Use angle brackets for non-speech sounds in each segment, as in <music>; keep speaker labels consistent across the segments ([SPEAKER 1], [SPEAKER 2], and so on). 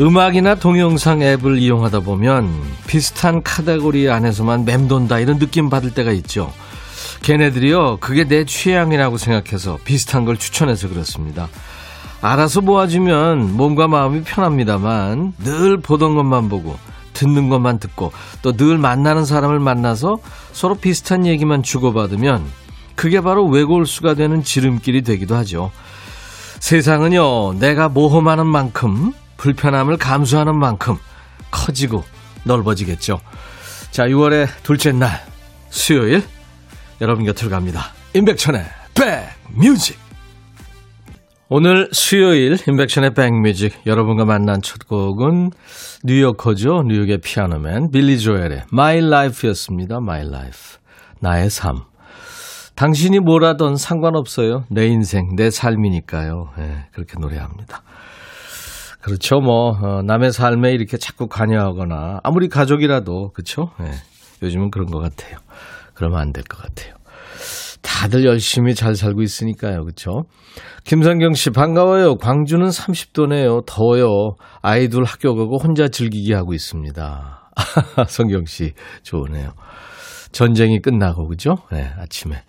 [SPEAKER 1] 음악이나 동영상 앱을 이용하다 보면 비슷한 카테고리 안에서만 맴돈다 이런 느낌 받을 때가 있죠. 걔네들이요, 그게 내 취향이라고 생각해서 비슷한 걸 추천해서 그렇습니다. 알아서 모아주면 몸과 마음이 편합니다만 늘 보던 것만 보고 듣는 것만 듣고 또 늘 만나는 사람을 만나서 서로 비슷한 얘기만 주고받으면 그게 바로 외골수가 되는 지름길이 되기도 하죠. 세상은요, 내가 모험하는 만큼 불편함을 감수하는 만큼 커지고 넓어지겠죠. 자, 6월의 둘째 날, 수요일, 여러분 곁으로 갑니다. 임백천의 백뮤직. 오늘 수요일 임백천의 백뮤직 여러분과 만난 첫 곡은 뉴요커죠. 뉴욕의 피아노맨 빌리 조엘의 My Life였습니다. My Life. 나의 삶. 당신이 뭐라던 상관없어요. 내 인생, 내 삶이니까요. 네, 그렇게 노래합니다. 그렇죠. 뭐 어, 남의 삶에 이렇게 자꾸 관여하거나 아무리 가족이라도 그렇죠. 네. 요즘은 그런 것 같아요. 그러면 안 될 것 같아요. 다들 열심히 잘 살고 있으니까요. 그렇죠? 김상경 씨 반가워요. 광주는 30도네요. 더워요. 아이들 학교 가고 혼자 즐기게 하고 있습니다. <laughs> 성경 씨 좋으네요. 전쟁이 끝나고 그죠? 네, 아침에.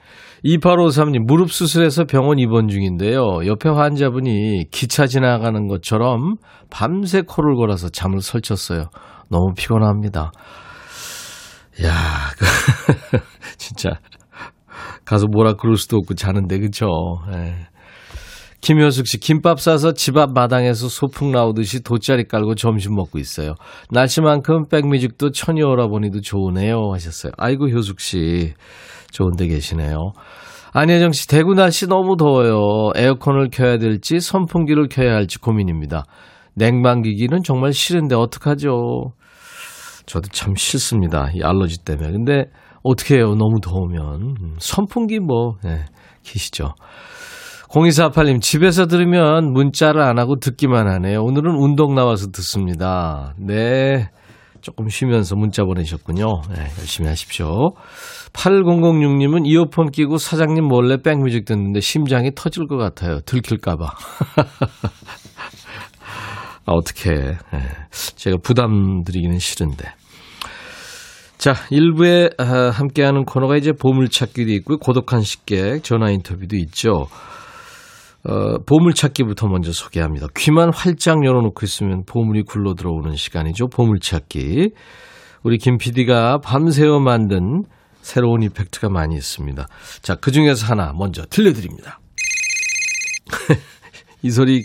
[SPEAKER 1] 2853님, 무릎 수술해서 병원 입원 중인데요. 옆에 환자분이 기차 지나가는 것처럼 밤새 코를 골아서 잠을 설쳤어요. 너무 피곤합니다. 야, 그, <laughs> 진짜. 가서 뭐라 그럴 수도 없고 자는데, 그쵸? 예. 김효숙 씨, 김밥 싸서 집 앞 마당에서 소풍 나오듯이 돗자리 깔고 점심 먹고 있어요. 날씨만큼 백뮤직도 천이 오라보니도 좋으네요. 하셨어요. 아이고, 효숙 씨. 좋은 데 계시네요. 안혜정 씨, 대구 날씨 너무 더워요. 에어컨을 켜야 될지 선풍기를 켜야 할지 고민입니다. 냉방기기는 정말 싫은데 어떡하죠? 저도 참 싫습니다. 이 알러지 때문에. 근데 어떻게 해요? 너무 더우면. 음, 선풍기 뭐, 네, 키시죠. 0248님, 집에서 들으면 문자를 안 하고 듣기만 하네요. 오늘은 운동 나와서 듣습니다. 네. 조금 쉬면서 문자 보내셨군요. 네, 열심히 하십시오. 8006님은 이어폰 끼고 사장님 몰래 백뮤직 듣는데 심장이 터질 것 같아요. 들킬까봐. <laughs> 아, 어떻게 네, 제가 부담 드리기는 싫은데. 자, 1부에 아, 함께하는 코너가 이제 보물찾기도 있고 고독한 식객 전화 인터뷰도 있죠. 어, 보물찾기부터 먼저 소개합니다. 귀만 활짝 열어놓고 있으면 보물이 굴러 들어오는 시간이죠. 보물찾기. 우리 김 PD가 밤새워 만든 새로운 이펙트가 많이 있습니다. 자, 그 중에서 하나 먼저 들려드립니다. <laughs> 이 소리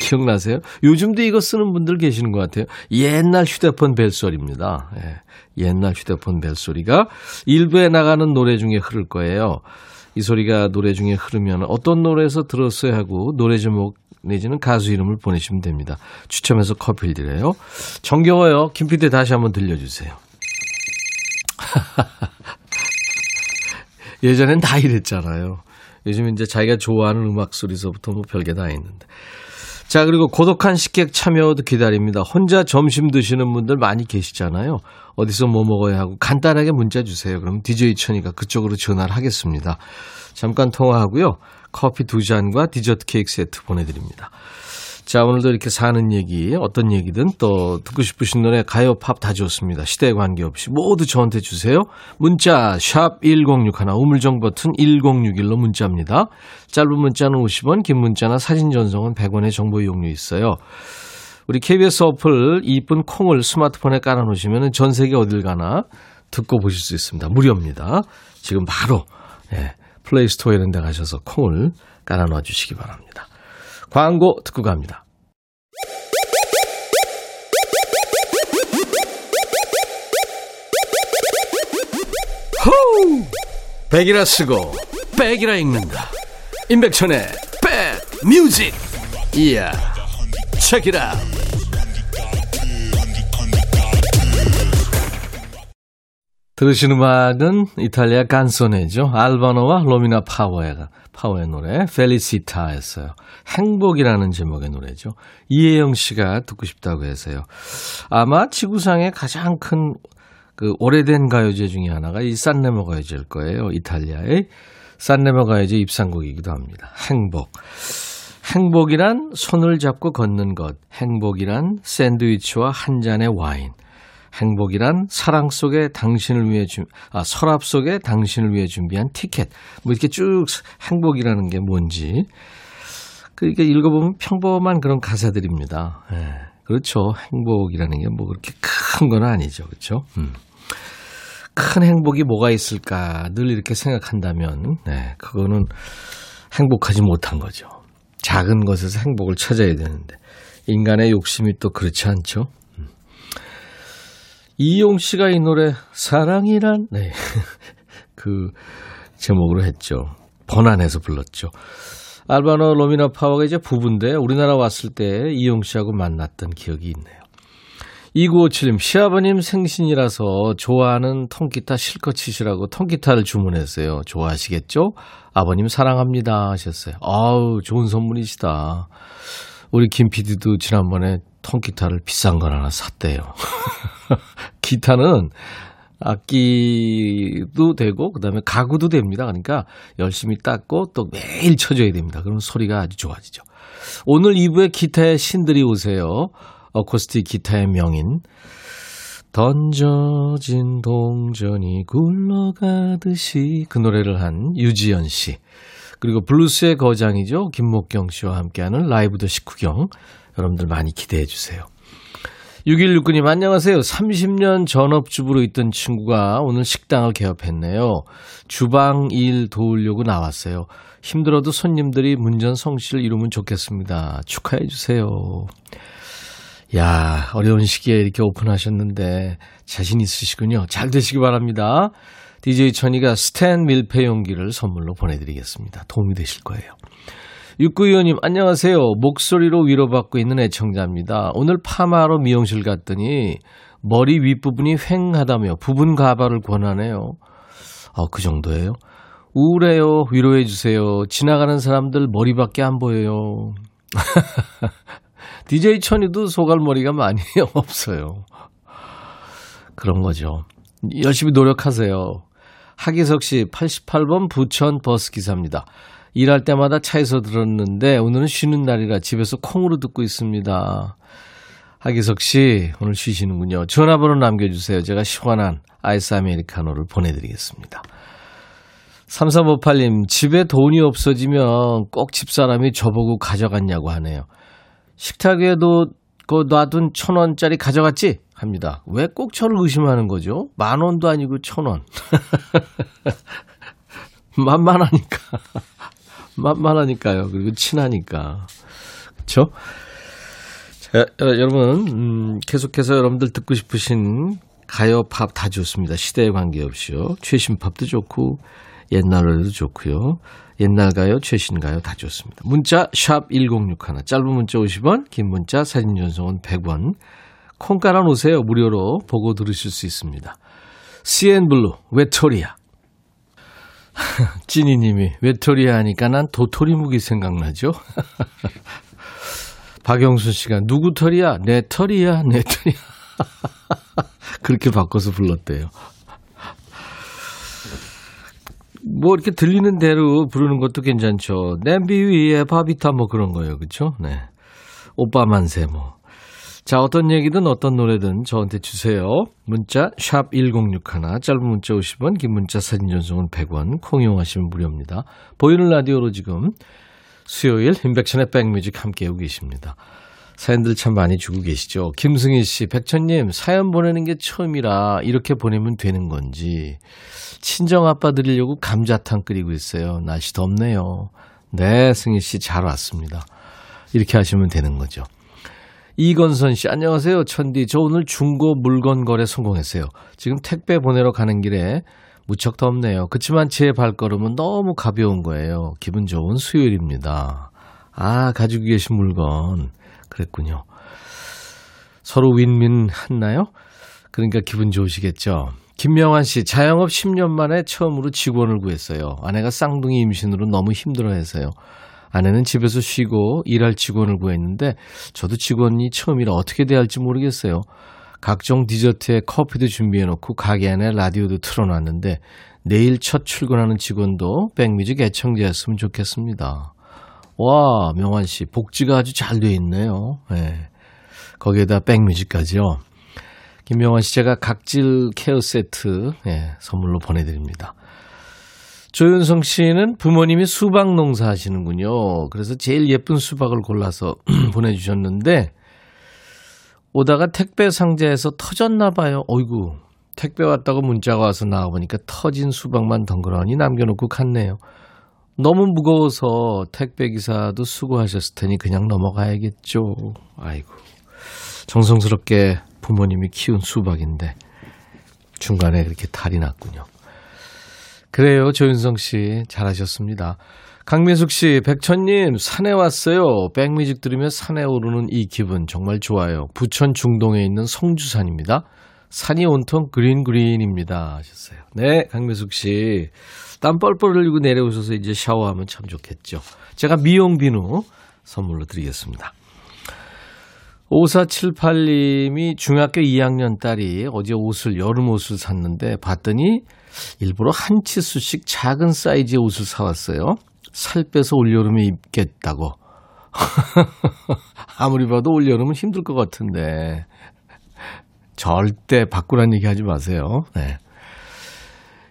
[SPEAKER 1] 기억나세요? 요즘도 이거 쓰는 분들 계시는 것 같아요. 옛날 휴대폰 벨소리입니다. 예, 옛날 휴대폰 벨소리가 일부에 나가는 노래 중에 흐를 거예요. 이 소리가 노래 중에 흐르면 어떤 노래에서 들었어야 하고 노래 제목 내지는 가수 이름을 보내시면 됩니다. 추첨해서 커피를 드려요. 정겨워요. 김PD 다시 한번 들려주세요. <laughs> 예전엔 다 이랬잖아요. 요즘 이제 자기가 좋아하는 음악 소리서부터 뭐 별게 다 있는데. 자, 그리고 고독한 식객 참여도 기다립니다. 혼자 점심 드시는 분들 많이 계시잖아요. 어디서 뭐 먹어야 하고 간단하게 문자 주세요. 그럼 DJ 천이가 그쪽으로 전화를 하겠습니다. 잠깐 통화하고요. 커피 두 잔과 디저트 케이크 세트 보내드립니다. 자, 오늘도 이렇게 사는 얘기, 어떤 얘기든 또 듣고 싶으신 노래, 가요, 팝 다 좋습니다. 시대에 관계없이 모두 저한테 주세요. 문자, 샵 1061, 우물정 버튼 1061로 문자입니다. 짧은 문자는 50원, 긴 문자나 사진 전송은 100원의 정보 이용료 있어요. 우리 KBS 어플 이쁜 콩을 스마트폰에 깔아놓으시면 전 세계 어딜 가나 듣고 보실 수 있습니다. 무료입니다. 지금 바로, 예, 플레이스토어 이런 데 가셔서 콩을 깔아놔 주시기 바랍니다. 광고 듣고 갑니다. 호우! 백이라 쓰고 백이라 읽는다. 임백천의 백 뮤직. 이야. Check it out. 들으신 음악은 이탈리아 칸초네죠. 알바노와 로미나 파워의, 파워의 노래 Felicità였어요. 행복이라는 제목의 노래죠. 이혜영 씨가 듣고 싶다고 해서요. 아마 지구상의 가장 큰 그 오래된 가요제 중에 하나가 이 산레모 가요제일 거예요. 이탈리아의 산레모 가요제 입상곡이기도 합니다. 행복. 행복이란 손을 잡고 걷는 것. 행복이란 샌드위치와 한 잔의 와인. 행복이란 사랑 속에 당신을 위해 준, 아, 서랍 속에 당신을 위해 준비한 티켓. 뭐 이렇게 쭉 행복이라는 게 뭔지. 그러니까 읽어보면 평범한 그런 가사들입니다. 예, 그렇죠. 행복이라는 게 뭐 그렇게 큰 건 아니죠. 그렇죠. 음. 큰 행복이 뭐가 있을까 늘 이렇게 생각한다면, 네, 그거는 행복하지 못한 거죠. 작은 것에서 행복을 찾아야 되는데, 인간의 욕심이 또 그렇지 않죠. 이용 씨가 이 노래 사랑이란 네. <laughs> 그 제목으로 했죠. 번안해서 불렀죠. 알바노 로미나 파워가 이제 부부인데 우리나라 왔을 때 이용 씨하고 만났던 기억이 있네요. 2957님, 시아버님 생신이라서 좋아하는 통기타 실컷 치시라고 통기타를 주문했어요. 좋아하시겠죠? 아버님 사랑합니다 하셨어요. 아우, 좋은 선물이시다. 우리 김 PD도 지난번에 통기타를 비싼 걸 하나 샀대요. <laughs> 기타는 악기도 되고 그다음에 가구도 됩니다. 그러니까 열심히 닦고 또 매일 쳐줘야 됩니다. 그럼 소리가 아주 좋아지죠. 오늘 2부에 기타의 신들이 오세요. 어쿠스틱 기타의 명인 던져진 동전이 굴러가듯이 그 노래를 한 유지연 씨. 그리고 블루스의 거장이죠. 김목경 씨와 함께하는 라이브도 식후경. 여러분들 많이 기대해 주세요. 6169님, 안녕하세요. 30년 전업주부로 있던 친구가 오늘 식당을 개업했네요. 주방 일 도우려고 나왔어요. 힘들어도 손님들이 문전 성실 이루면 좋겠습니다. 축하해 주세요. 야, 어려운 시기에 이렇게 오픈하셨는데 자신 있으시군요. 잘 되시기 바랍니다. DJ 천이가 스탠 밀폐 용기를 선물로 보내드리겠습니다. 도움이 되실 거예요. 육구위원님, 안녕하세요. 목소리로 위로받고 있는 애청자입니다. 오늘 파마로 미용실 갔더니 머리 윗부분이 휑하다며 부분 가발을 권하네요. 어, 그 정도예요? 우울해요. 위로해주세요. 지나가는 사람들 머리밖에 안 보여요. <laughs> DJ 천이도 소갈머리가 많이 <laughs> 없어요. 그런 거죠. 열심히 노력하세요. 하기석 씨, 88번 부천 버스 기사입니다. 일할 때마다 차에서 들었는데 오늘은 쉬는 날이라 집에서 콩으로 듣고 있습니다. 하기석 씨, 오늘 쉬시는군요. 전화번호 남겨주세요. 제가 시원한 아이스 아메리카노를 보내드리겠습니다. 3358님, 집에 돈이 없어지면 꼭 집사람이 저보고 가져갔냐고 하네요. 식탁에도 그 놔둔 천 원짜리 가져갔지? 합니다. 왜 꼭 저를 의심하는 거죠? 만 원도 아니고 천 원. <laughs> 만만하니까. <laughs> 만만하니까요. 그리고 친하니까. 그렇죠? 자, 어, 여러분 음, 계속해서 여러분들 듣고 싶으신 가요 팝 다 좋습니다. 시대에 관계없이요. 최신 팝도 좋고 옛날 노래도 좋고요. 옛날 가요, 최신 가요 다 좋습니다. 문자 샵 1061, 짧은 문자 50원, 긴 문자 사진 전송은 100원. 콩 깔아 놓으세요. 무료로 보고 들으실 수 있습니다. CN블루, 외토리아. <laughs> 찐이님이 외톨이야 하니까 난 도토리 묵이 생각나죠? <laughs> 박영순 씨가 누구 털이야? 내 털이야, 내 털이야. <laughs> 그렇게 바꿔서 불렀대요. 뭐 이렇게 들리는 대로 부르는 것도 괜찮죠. 냄비 위에 바비타 뭐 그런 거예요. 그렇죠? 네. 오빠 만세 뭐. 자, 어떤 얘기든 어떤 노래든 저한테 주세요. 문자 샵 1061, 짧은 문자 50원, 긴 문자 사진 전송은 100원, 콩 이용하시면 무료입니다. 보이는 라디오로 지금 수요일 인백션의 백뮤직 함께하고 계십니다. 사연들 참 많이 주고 계시죠. 김승희 씨, 백천님, 사연 보내는 게 처음이라 이렇게 보내면 되는 건지. 친정 아빠 드리려고 감자탕 끓이고 있어요. 날씨 덥네요. 네, 승희 씨 잘 왔습니다. 이렇게 하시면 되는 거죠. 이건선 씨, 안녕하세요. 천디. 저 오늘 중고 물건 거래 성공했어요. 지금 택배 보내러 가는 길에 무척 덥네요. 그렇지만 제 발걸음은 너무 가벼운 거예요. 기분 좋은 수요일입니다. 아, 가지고 계신 물건. 그랬군요. 서로 윈윈 했나요? 그러니까 기분 좋으시겠죠. 김명환 씨, 자영업 10년 만에 처음으로 직원을 구했어요. 아내가 쌍둥이 임신으로 너무 힘들어해서요. 아내는 집에서 쉬고 일할 직원을 구했는데 저도 직원이 처음이라 어떻게 대할지 모르겠어요. 각종 디저트에 커피도 준비해놓고 가게 안에 라디오도 틀어놨는데 내일 첫 출근하는 직원도 백뮤직 애청자였으면 좋겠습니다. 와, 명환 씨, 복지가 아주 잘 돼 있네요. 네. 거기에다 백뮤직까지요. 김명환 씨 제가 각질 케어 세트 네, 선물로 보내드립니다. 조윤성 씨는 부모님이 수박 농사 하시는군요. 그래서 제일 예쁜 수박을 골라서 <clears throat> 보내주셨는데 오다가 택배 상자에서 터졌나 봐요. 어이구 택배 왔다고 문자가 와서 나와보니까 터진 수박만 덩그러니 남겨놓고 갔네요. 너무 무거워서 택배 기사도 수고하셨을 테니 그냥 넘어가야겠죠. 아이고 정성스럽게 부모님이 키운 수박인데 중간에 이렇게 탈이 났군요. 그래요, 조윤성 씨. 잘하셨습니다. 강민숙 씨, 백천님, 산에 왔어요. 백뮤직 들으며 산에 오르는 이 기분 정말 좋아요. 부천 중동에 있는 성주산입니다. 산이 온통 그린 그린입니다. 하셨어요. 네, 강민숙 씨. 땀 뻘뻘 흘리고 내려오셔서 이제 샤워하면 참 좋겠죠. 제가 미용 비누 선물로 드리겠습니다. 5478님이 중학교 2학년 딸이 어제 옷을, 여름 옷을 샀는데 봤더니 일부러 한 치수씩 작은 사이즈의 옷을 사왔어요. 살 빼서 올여름에 입겠다고. <laughs> 아무리 봐도 올여름은 힘들 것 같은데. 절대 바꾸란 얘기 하지 마세요. 네.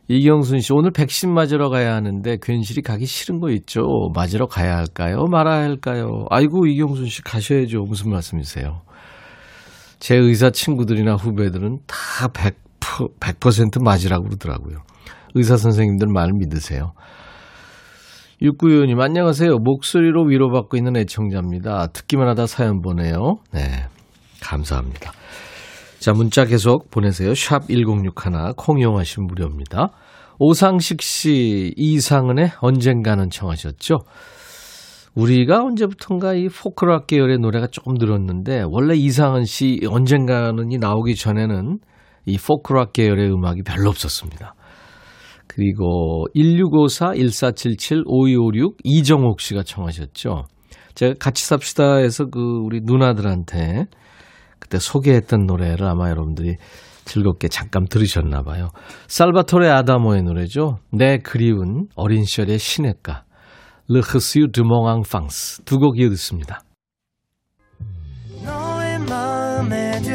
[SPEAKER 1] 이경순 씨, 오늘 백신 맞으러 가야 하는데 괜시리 가기 싫은 거 있죠? 맞으러 가야 할까요? 말아야 할까요? 아이고, 이경순 씨 가셔야죠. 무슨 말씀이세요? 제 의사 친구들이나 후배들은 다 100, 100% 맞으라고 그러더라고요. 의사 선생님들 말 믿으세요. 육구위원님, 안녕하세요. 목소리로 위로받고 있는 애청자입니다. 듣기만 하다 사연 보내요. 네. 감사합니다. 자, 문자 계속 보내세요. 샵 1061, 콩 이용하시면 무료입니다. 오상식 씨, 이상은의 언젠가는 청하셨죠? 우리가 언제부턴가 이 포크락 계열의 노래가 조금 늘었는데, 원래 이상은 씨 언젠가는이 나오기 전에는 이 포크락 계열의 음악이 별로 없었습니다. 그리고 1654-1477-5256 이정옥 씨가 청하셨죠. 제가 같이 삽시다 해서 그 우리 누나들한테 그때 소개했던 노래를 아마 여러분들이 즐겁게 잠깐 들으셨나 봐요. 살바토레 아다모의 노래죠. 내 그리운 어린 시절의 시냇가. 르 흐스유 드몽앙 팡스 두 곡 이어 듣습니다. 너의 마음에 들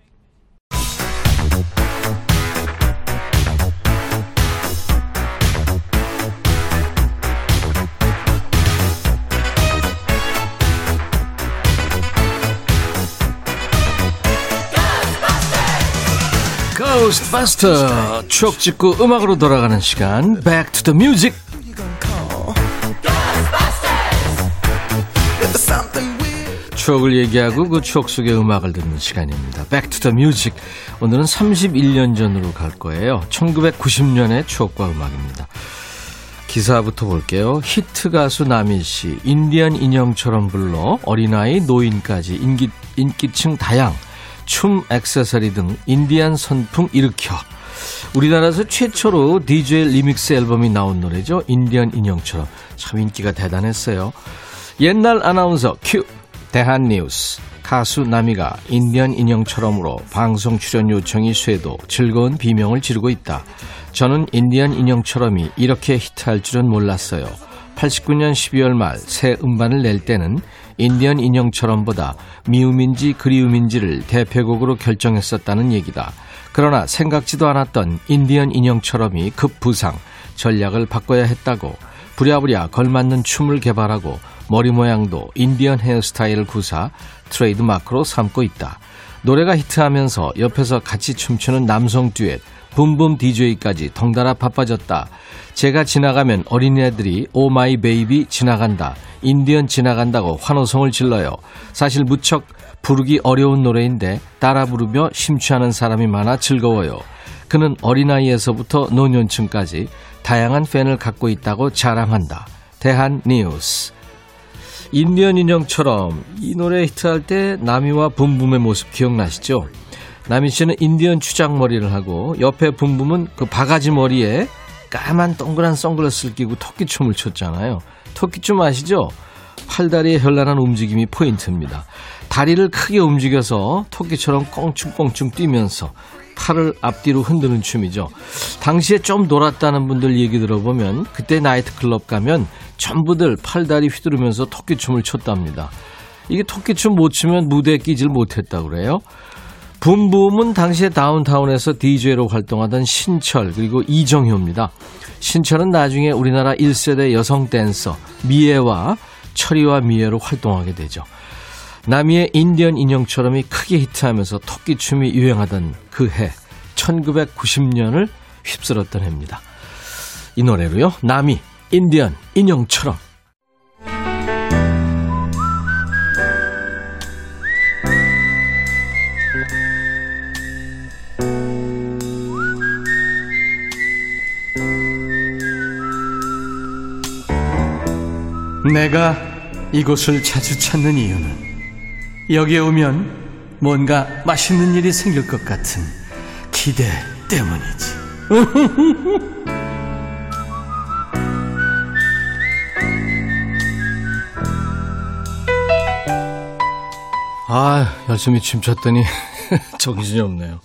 [SPEAKER 1] 고스트바스터 추억 찍고 음악으로 돌아가는 시간 Back to the Music 추억을 얘기하고 그 추억 속의 음악을 듣는 시간입니다. Back to the Music 오늘은 31년 전으로 갈 거예요. 1990년의 추억과 음악입니다. 기사부터 볼게요. 히트 가수 나미 씨, 인디언 인형처럼 불러 어린아이, 노인까지 인기, 인기층 다양 춤, 액세서리 등 인디안 선풍 일으켜 우리나라에서 최초로 DJ 리믹스 앨범이 나온 노래죠. 인디언 인형처럼 참 인기가 대단했어요. 옛날 아나운서 큐 대한 뉴스 가수 나미가 인디언 인형처럼으로 방송 출연 요청이 쇄도 즐거운 비명을 지르고 있다. 저는 인디언 인형처럼이 이렇게 히트할 줄은 몰랐어요. 89년 12월 말 새 음반을 낼 때는 인디언 인형처럼보다 미움인지 그리움인지를 대표곡으로 결정했었다는 얘기다. 그러나 생각지도 않았던 인디언 인형처럼이 급부상, 전략을 바꿔야 했다고 부랴부랴 걸맞는 춤을 개발하고 머리 모양도 인디언 헤어스타일을 구사 트레이드 마크로 삼고 있다. 노래가 히트하면서 옆에서 같이 춤추는 남성 듀엣 붐붐 DJ까지 덩달아 바빠졌다. 제가 지나가면 어린애들이 Oh my baby 지나간다. 인디언 지나간다고 환호성을 질러요. 사실 무척 부르기 어려운 노래인데 따라 부르며 심취하는 사람이 많아 즐거워요. 그는 어린아이에서부터 노년층까지 다양한 팬을 갖고 있다고 자랑한다. 대한 뉴스. 인디언 인형처럼 이 노래 히트할 때 나미와 붐붐의 모습 기억나시죠? 나미 씨는 인디언 추장머리를 하고 옆에 붐붐은 그 바가지 머리에 까만 동그란 선글라스를 끼고 토끼춤을 췄잖아요. 토끼춤 아시죠? 팔다리의 현란한 움직임이 포인트입니다. 다리를 크게 움직여서 토끼처럼 껑충껑충 뛰면서 팔을 앞뒤로 흔드는 춤이죠. 당시에 좀 놀았다는 분들 얘기 들어보면 그때 나이트클럽 가면 전부들 팔다리 휘두르면서 토끼춤을 췄답니다. 이게 토끼춤 못 추면 무대에 끼질 못했다고 그래요. 붐붐은 당시에 다운타운에서 DJ로 활동하던 신철 그리고 이정효입니다. 신철은 나중에 우리나라 1세대 여성 댄서 미애와 철이와 미애로 활동하게 되죠. 남이의 인디언 인형처럼이 크게 히트하면서 토끼춤이 유행하던 그 해 1990년을 휩쓸었던 해입니다. 이 노래로요. 남이 인디언 인형처럼 내가 이곳을 자주 찾는 이유는 여기에 오면 뭔가 맛있는 일이 생길 것 같은 기대 때문이지. <laughs> 아, 열심히 춤췄더니 <laughs> 정신이 없네요.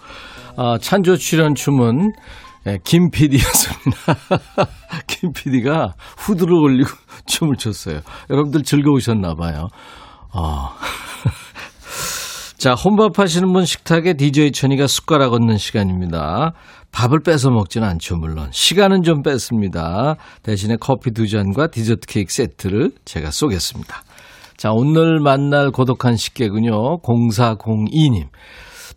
[SPEAKER 1] 아, 찬조 출연 춤은 예, 김 PD였습니다. <laughs> 김 PD가 후드를 올리고 춤을 췄어요. 여러분들 즐거우셨나 봐요. 아. <laughs> 자, 혼밥 하시는 분 식탁에 DJ 천이가 숟가락 얹는 시간입니다. 밥을 뺏어 먹지는 않죠, 물론. 시간은 좀 뺐습니다. 대신에 커피 두 잔과 디저트 케이크 세트를 제가 쏘겠습니다. 자, 오늘 만날 고독한 식객은요, 0402님.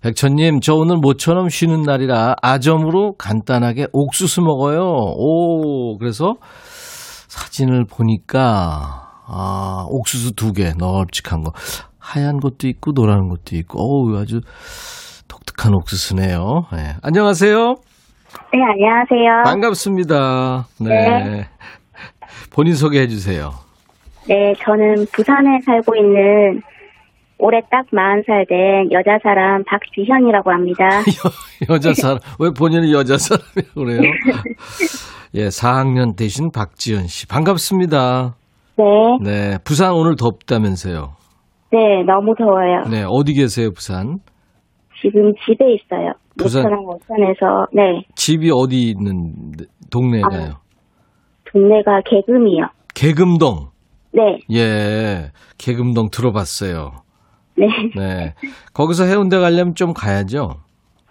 [SPEAKER 1] 백천님, 저 오늘 모처럼 쉬는 날이라 아점으로 간단하게 옥수수 먹어요. 오, 그래서 사진을 보니까, 아, 옥수수 두 개, 널찍한 거. 하얀 것도 있고, 노란 것도 있고, 어우, 아주 독특한 옥수수네요. 네. 안녕하세요.
[SPEAKER 2] 네, 안녕하세요.
[SPEAKER 1] 반갑습니다. 네.
[SPEAKER 2] 네.
[SPEAKER 1] 본인 소개해 주세요.
[SPEAKER 2] 네, 저는 부산에 살고 있는 올해 딱 40살 된 여자 사람 박지현이라고 합니다. <laughs>
[SPEAKER 1] 여, 여자 사람, 왜 본인은 여자 사람이라고 그래요? <laughs> 예, 4학년 대신 박지현 씨. 반갑습니다.
[SPEAKER 2] 네,
[SPEAKER 1] 네, 부산 오늘 덥다면서요.
[SPEAKER 2] 네, 너무 더워요.
[SPEAKER 1] 네, 어디 계세요, 부산?
[SPEAKER 2] 지금 집에 있어요.
[SPEAKER 1] 부산-
[SPEAKER 2] 오천에서, 네,
[SPEAKER 1] 집이 어디 있는 동네가요?
[SPEAKER 2] 동네가 개금이요.
[SPEAKER 1] 개금동.
[SPEAKER 2] 네,
[SPEAKER 1] 예, 개금동 들어봤어요.
[SPEAKER 2] 네,
[SPEAKER 1] 네. 거기서 해운대 가려면 좀 가야죠?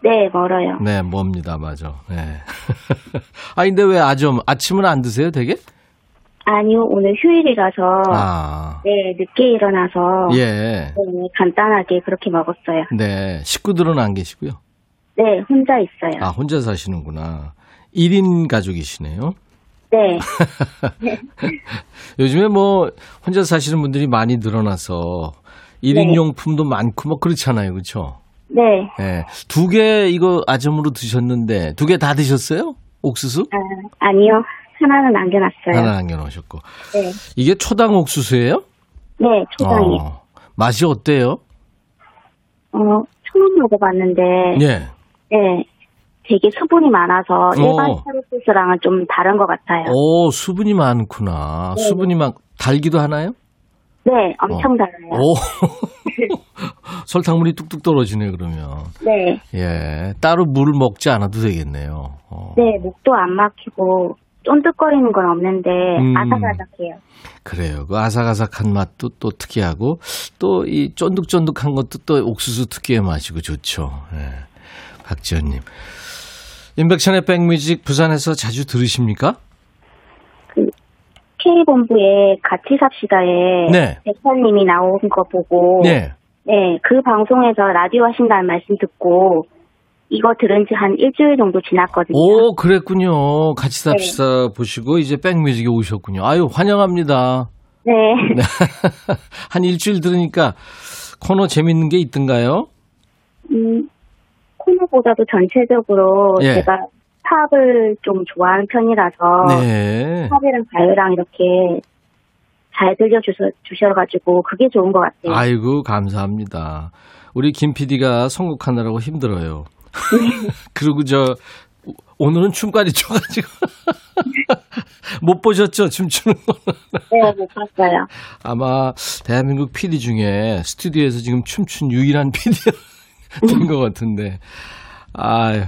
[SPEAKER 2] 네, 멀어요.
[SPEAKER 1] 네, 뭡니다. 맞아. 네. <laughs> 아, 근데 왜 아점, 아침은 안 드세요, 되게?
[SPEAKER 2] 아니요, 오늘 휴일이라서,
[SPEAKER 1] 아,
[SPEAKER 2] 네, 늦게 일어나서,
[SPEAKER 1] 예.
[SPEAKER 2] 네, 간단하게 그렇게 먹었어요.
[SPEAKER 1] 네. 식구들은 안 계시고요.
[SPEAKER 2] 네, 혼자 있어요.
[SPEAKER 1] 아, 혼자 사시는구나. 1인 가족이시네요.
[SPEAKER 2] 네, <laughs>
[SPEAKER 1] 요즘에 뭐, 혼자 사시는 분들이 많이 늘어나서 1인
[SPEAKER 2] 네.
[SPEAKER 1] 용품도 많고 뭐 그렇잖아요. 그렇죠?
[SPEAKER 2] 네,
[SPEAKER 1] 네. 두 개 이거 아점으로 드셨는데, 두 개 다 드셨어요? 옥수수?
[SPEAKER 2] 아, 아니요, 하나는 남겨놨어요.
[SPEAKER 1] 하나 남겨놓으셨고.
[SPEAKER 2] 네,
[SPEAKER 1] 이게 초당 옥수수예요?
[SPEAKER 2] 네, 초장이요.
[SPEAKER 1] 어, 맛이 어때요?
[SPEAKER 2] 어, 처음 먹어봤는데,
[SPEAKER 1] 예.
[SPEAKER 2] 네, 되게 수분이 많아서 일반
[SPEAKER 1] 어.
[SPEAKER 2] 차로소스랑은 좀 다른 것 같아요.
[SPEAKER 1] 오, 수분이 많구나.
[SPEAKER 2] 네.
[SPEAKER 1] 수분이 많, 달기도 하나요?
[SPEAKER 2] 네, 엄청 달아요.
[SPEAKER 1] 오. <laughs> 설탕물이 뚝뚝 떨어지네, 그러면.
[SPEAKER 2] 네,
[SPEAKER 1] 예. 따로 물을 먹지 않아도 되겠네요. 어.
[SPEAKER 2] 네, 목도 안 막히고 쫀득거리는 건 없는데
[SPEAKER 1] 음.
[SPEAKER 2] 아삭아삭해요.
[SPEAKER 1] 그래요. 그 아삭아삭한 맛도 또 특이하고, 또 이 쫀득쫀득한 것도 또 옥수수 특유의 맛이고 좋죠. 예. 박지현님. 인백천의 백뮤직 부산에서 자주 들으십니까?
[SPEAKER 2] 그 K본부에 같이 삽시다에
[SPEAKER 1] 네.
[SPEAKER 2] 백선님이 나온 거 보고
[SPEAKER 1] 네.
[SPEAKER 2] 네, 그 방송에서 라디오 하신다는 말씀 듣고 이거 들은 지 한 일주일 정도 지났거든요.
[SPEAKER 1] 오, 그랬군요. 같이 삽시다 보시고 이제 백뮤직에 오셨군요. 아유, 환영합니다.
[SPEAKER 2] 네.
[SPEAKER 1] 네. <laughs> 한 일주일 들으니까 코너 재밌는 게 있던가요?
[SPEAKER 2] 음, 코너보다도 전체적으로
[SPEAKER 1] 예.
[SPEAKER 2] 제가 팝을 좀 좋아하는 편이라서
[SPEAKER 1] 네.
[SPEAKER 2] 팝이랑 가요랑 이렇게 잘 들려주셔, 주셔가지고 그게 좋은 것 같아요.
[SPEAKER 1] 아이고, 감사합니다. 우리 김 PD가 선곡하느라고 힘들어요. <laughs> 그리고 저, 오늘은 춤까지 춰가지고. <laughs> 못 보셨죠? 춤추는 거.
[SPEAKER 2] 네, 못 봤어요.
[SPEAKER 1] 아마 대한민국 PD 중에 스튜디오에서 지금 춤춘 유일한 PD가 <laughs> 된 것 같은데. 아유.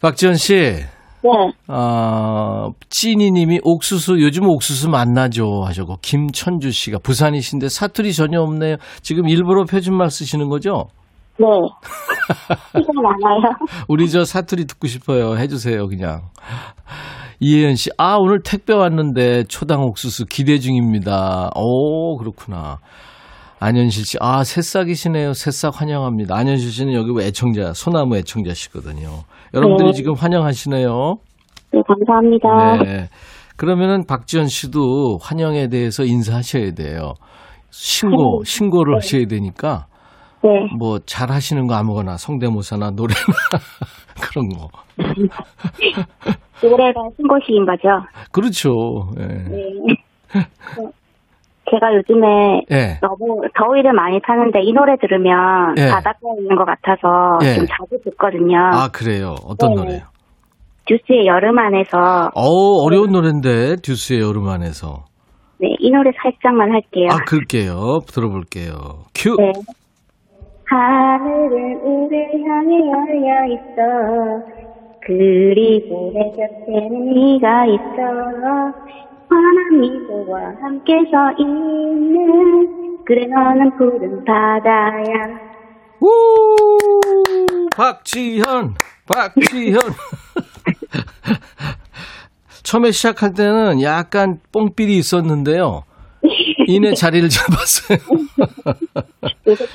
[SPEAKER 1] 박지현 씨,
[SPEAKER 2] 네,
[SPEAKER 1] 아, 찐이님이 옥수수, 요즘 옥수수 만나죠 하셨고, 김천주 씨가 부산이신데 사투리 전혀 없네요. 지금 일부러 표준말 쓰시는 거죠?
[SPEAKER 2] 네. <laughs> 시간 많아요.
[SPEAKER 1] 우리 저 사투리 듣고 싶어요. 해주세요, 그냥. 이혜연 씨, 아, 오늘 택배 왔는데 초당 옥수수 기대 중입니다. 오, 그렇구나. 안현실 씨, 아, 새싹이시네요. 새싹 환영합니다. 안현실 씨는 여기 애청자, 소나무 애청자시거든요. 여러분들이
[SPEAKER 2] 네.
[SPEAKER 1] 지금 환영하시네요.
[SPEAKER 2] 네, 감사합니다.
[SPEAKER 1] 네. 그러면은 박지현 씨도 환영에 대해서 인사하셔야 돼요. 신고, 신고를 하셔야 되니까
[SPEAKER 2] 네,
[SPEAKER 1] 뭐 잘 하시는 거 아무거나 성대모사나 노래나 <laughs> 그런 거. <laughs>
[SPEAKER 2] 노래가 신고식인 거죠?
[SPEAKER 1] 그렇죠. 예.
[SPEAKER 2] 네. <laughs> 제가 요즘에
[SPEAKER 1] 예.
[SPEAKER 2] 너무 더위를 많이 타는데 이 노래 들으면
[SPEAKER 1] 예.
[SPEAKER 2] 바닷가에 있는 것 같아서
[SPEAKER 1] 예.
[SPEAKER 2] 좀 자주 듣거든요.
[SPEAKER 1] 아, 그래요. 어떤
[SPEAKER 2] 네.
[SPEAKER 1] 노래요?
[SPEAKER 2] 듀스의 여름 안에서
[SPEAKER 1] 어, 어려운 노래인데 듀스의 여름 안에서.
[SPEAKER 2] 네, 이 노래 살짝만 할게요.
[SPEAKER 1] 아, 그럴게요. 들어볼게요. 큐.
[SPEAKER 2] 네. 하늘은 우릴 향해 열려 있어. 그리고 내 곁에는 네가 있어. 환한 미소와 함께 서 있는 그래 너는 푸른 바다야.
[SPEAKER 1] 우! 박지현, 박지현. <laughs> 처음에 시작할 때는 약간 뽕삘이 있었는데요. 이내 <laughs> 자리를 잡았어요.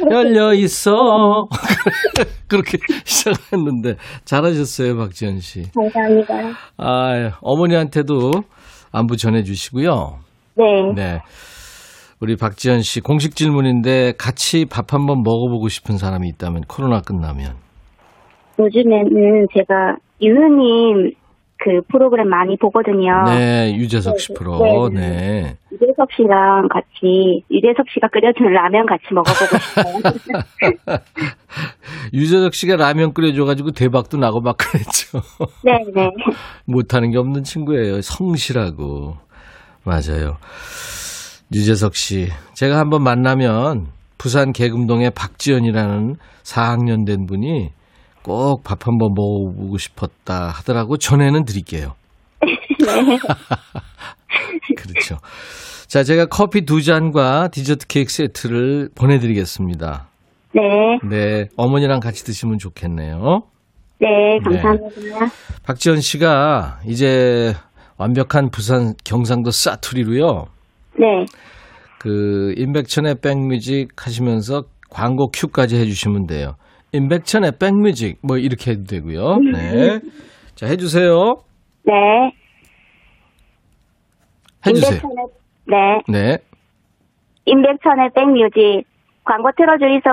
[SPEAKER 1] <laughs> 열려 있어. 그렇게 시작했는데 잘하셨어요, 박지현 씨.
[SPEAKER 2] 감사합니다.
[SPEAKER 1] 아, 어머니한테도 안부 전해주시고요.
[SPEAKER 2] 네.
[SPEAKER 1] 네. 우리 박지현 씨 공식 질문인데 같이 밥 한번 먹어보고 싶은 사람이 있다면 코로나 끝나면
[SPEAKER 2] 요즘에는 제가 유느님 그 프로그램 많이 보거든요.
[SPEAKER 1] 네 유재석 씨
[SPEAKER 2] 네,
[SPEAKER 1] 프로
[SPEAKER 2] 네.
[SPEAKER 1] 네
[SPEAKER 2] 유재석 씨랑 같이 유재석 씨가 끓여주는 라면 같이 먹어보고 싶어요. <laughs>
[SPEAKER 1] 유재석 씨가 라면 끓여줘가지고 대박도 나고 막 그랬죠. <laughs>
[SPEAKER 2] 네, 네.
[SPEAKER 1] 못하는 게 없는 친구예요. 성실하고 맞아요. 유재석 씨 제가 한번 만나면 부산 계금동의 박지연이라는 4학년 된 분이 꼭 밥 한번 먹어보고 싶었다 하더라고 전에는 드릴게요. <laughs> 그렇죠. 자, 제가 커피 두 잔과 디저트 케이크 세트를 보내드리겠습니다.
[SPEAKER 2] 네,
[SPEAKER 1] 네, 어머니랑 같이 드시면 좋겠네요.
[SPEAKER 2] 네, 감사합니다.
[SPEAKER 1] 박지원 씨가 이제 완벽한 부산 경상도 사투리로요.
[SPEAKER 2] 네,
[SPEAKER 1] 그 임백천의 백뮤직 하시면서 광고 큐까지 해주시면 돼요. 임백천의 백뮤직 뭐 이렇게 해도 되고요. 네, 자 해주세요.
[SPEAKER 2] 네.
[SPEAKER 1] 해주세요.
[SPEAKER 2] 임백천의, 네,
[SPEAKER 1] 네.
[SPEAKER 2] 임백천의 백뮤직 광고 틀어주이소.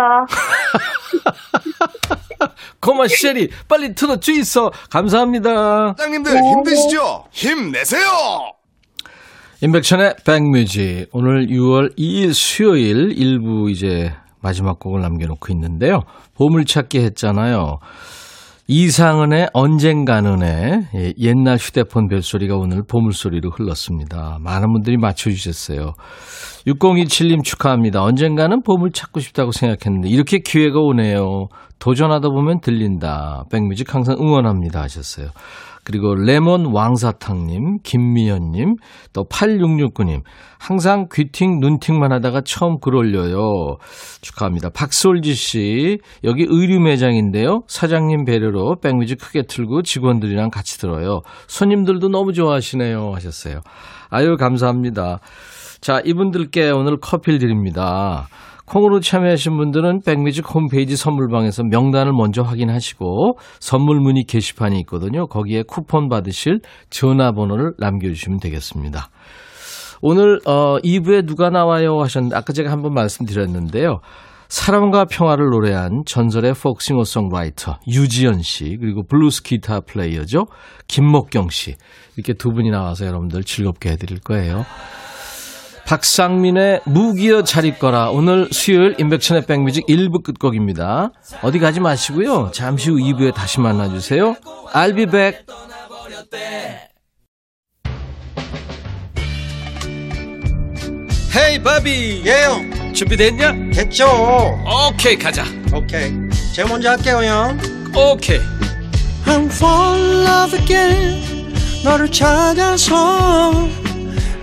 [SPEAKER 2] <laughs>
[SPEAKER 1] 고마 쉐리 빨리 틀어주 있어. 감사합니다.
[SPEAKER 3] 사장님들 힘드시죠? 힘내세요!
[SPEAKER 1] 임백천의 백뮤직 오늘 6월 2일 수요일 일부 이제 마지막 곡을 남겨놓고 있는데요. 보물찾기 했잖아요. 이상은의 언젠가는의 예, 옛날 휴대폰 벨소리가 오늘 보물소리로 흘렀습니다. 많은 분들이 맞춰주셨어요. 6027님 축하합니다. 언젠가는 보물 찾고 싶다고 생각했는데 이렇게 기회가 오네요. 도전하다 보면 들린다. 백뮤직 항상 응원합니다 하셨어요. 그리고 레몬 왕사탕님, 김미연님, 또 8669님. 항상 귀팅, 눈팅만 하다가 처음 글 올려요. 축하합니다. 박솔지 씨, 여기 의류 매장인데요. 사장님 배려로 백뮤직 크게 틀고 직원들이랑 같이 들어요. 손님들도 너무 좋아하시네요. 하셨어요. 아유, 감사합니다. 자, 이분들께 오늘 커피를 드립니다. 콩으로 참여하신 분들은 백뮤직 홈페이지 선물방에서 명단을 먼저 확인하시고 선물 문의 게시판이 있거든요. 거기에 쿠폰 받으실 전화번호를 남겨주시면 되겠습니다. 오늘 어 2부에 누가 나와요 하셨는데 아까 제가 한번 말씀드렸는데요. 사랑과 평화를 노래한 전설의 포크 싱어송라이터 유지연 씨 그리고 블루스 기타 플레이어죠 김목경 씨 이렇게 두 분이 나와서 여러분들 즐겁게 해드릴 거예요. 박상민의 무기여 잘 있거라. 오늘 수요일 임백천의 백뮤직 1부 끝곡입니다. 어디 가지 마시고요. 잠시 후 2부에 다시 만나주세요. I'll be back. 헤이 바비
[SPEAKER 4] 예영
[SPEAKER 1] 준비됐냐?
[SPEAKER 4] 됐죠
[SPEAKER 1] 오케이 가자
[SPEAKER 4] 오케이 제가 먼저 할게요 형
[SPEAKER 1] 오케이
[SPEAKER 4] I'm fall in love again 너를 찾아서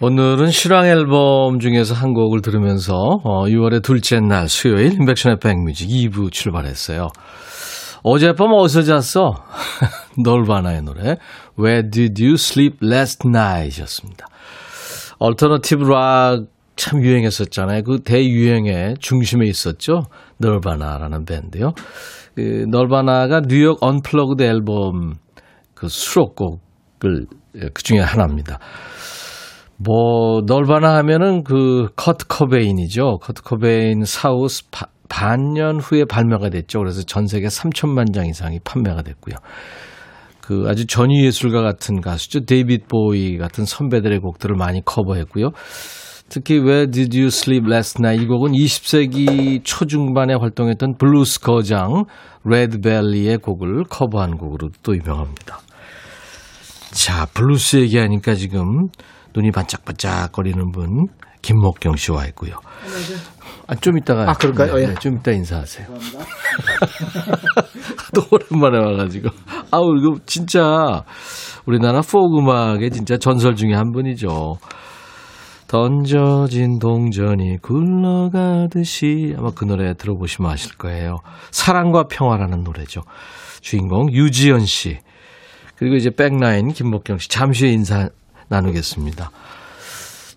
[SPEAKER 1] 오늘은 실황 앨범 중에서 한 곡을 들으면서 어, 6월의 둘째 날 수요일 인백션의 백뮤직 2부 출발했어요. 어젯밤 어디서 잤어? <laughs> 널바나의 노래 Where Did You Sleep Last Night 였습니다. 얼터너티브 락 참 유행했었잖아요. 그 대유행의 중심에 있었죠. 널바나라는 밴드요. 그 널바나가 뉴욕 Unplugged 앨범 그 수록곡을 그 중에 하나입니다. 뭐 널바나 하면은 그 커트 코베인이죠. 커트 코베인 사후 바, 반년 후에 발매가 됐죠. 그래서 전 세계 3천만 장 이상이 판매가 됐고요. 그 아주 전위 예술가 같은 가수죠. 데이빗 보위 같은 선배들의 곡들을 많이 커버했고요. 특히 Where Did You Sleep Last Night 이 곡은 20세기 초중반에 활동했던 블루스 거장 레드벨리의 곡을 커버한 곡으로 또 유명합니다. 자, 블루스 얘기하니까 지금 눈이 반짝반짝 거리는 분 김목경 씨와 있고요. 아, 좀 이따가
[SPEAKER 4] 아, 그럴까요?
[SPEAKER 1] 네,
[SPEAKER 4] 예.
[SPEAKER 1] 네, 좀 이따 인사하세요. <laughs> 또 오랜만에 와가지고 아우 이거 진짜 우리나라 포크 음악의 진짜 전설 중에 한 분이죠. 던져진 동전이 굴러가듯이 아마 그 노래 들어보시면 아실 거예요. 사랑과 평화라는 노래죠. 주인공 유지연 씨 그리고 이제 백라인 김목경 씨 잠시 인사 나누겠습니다.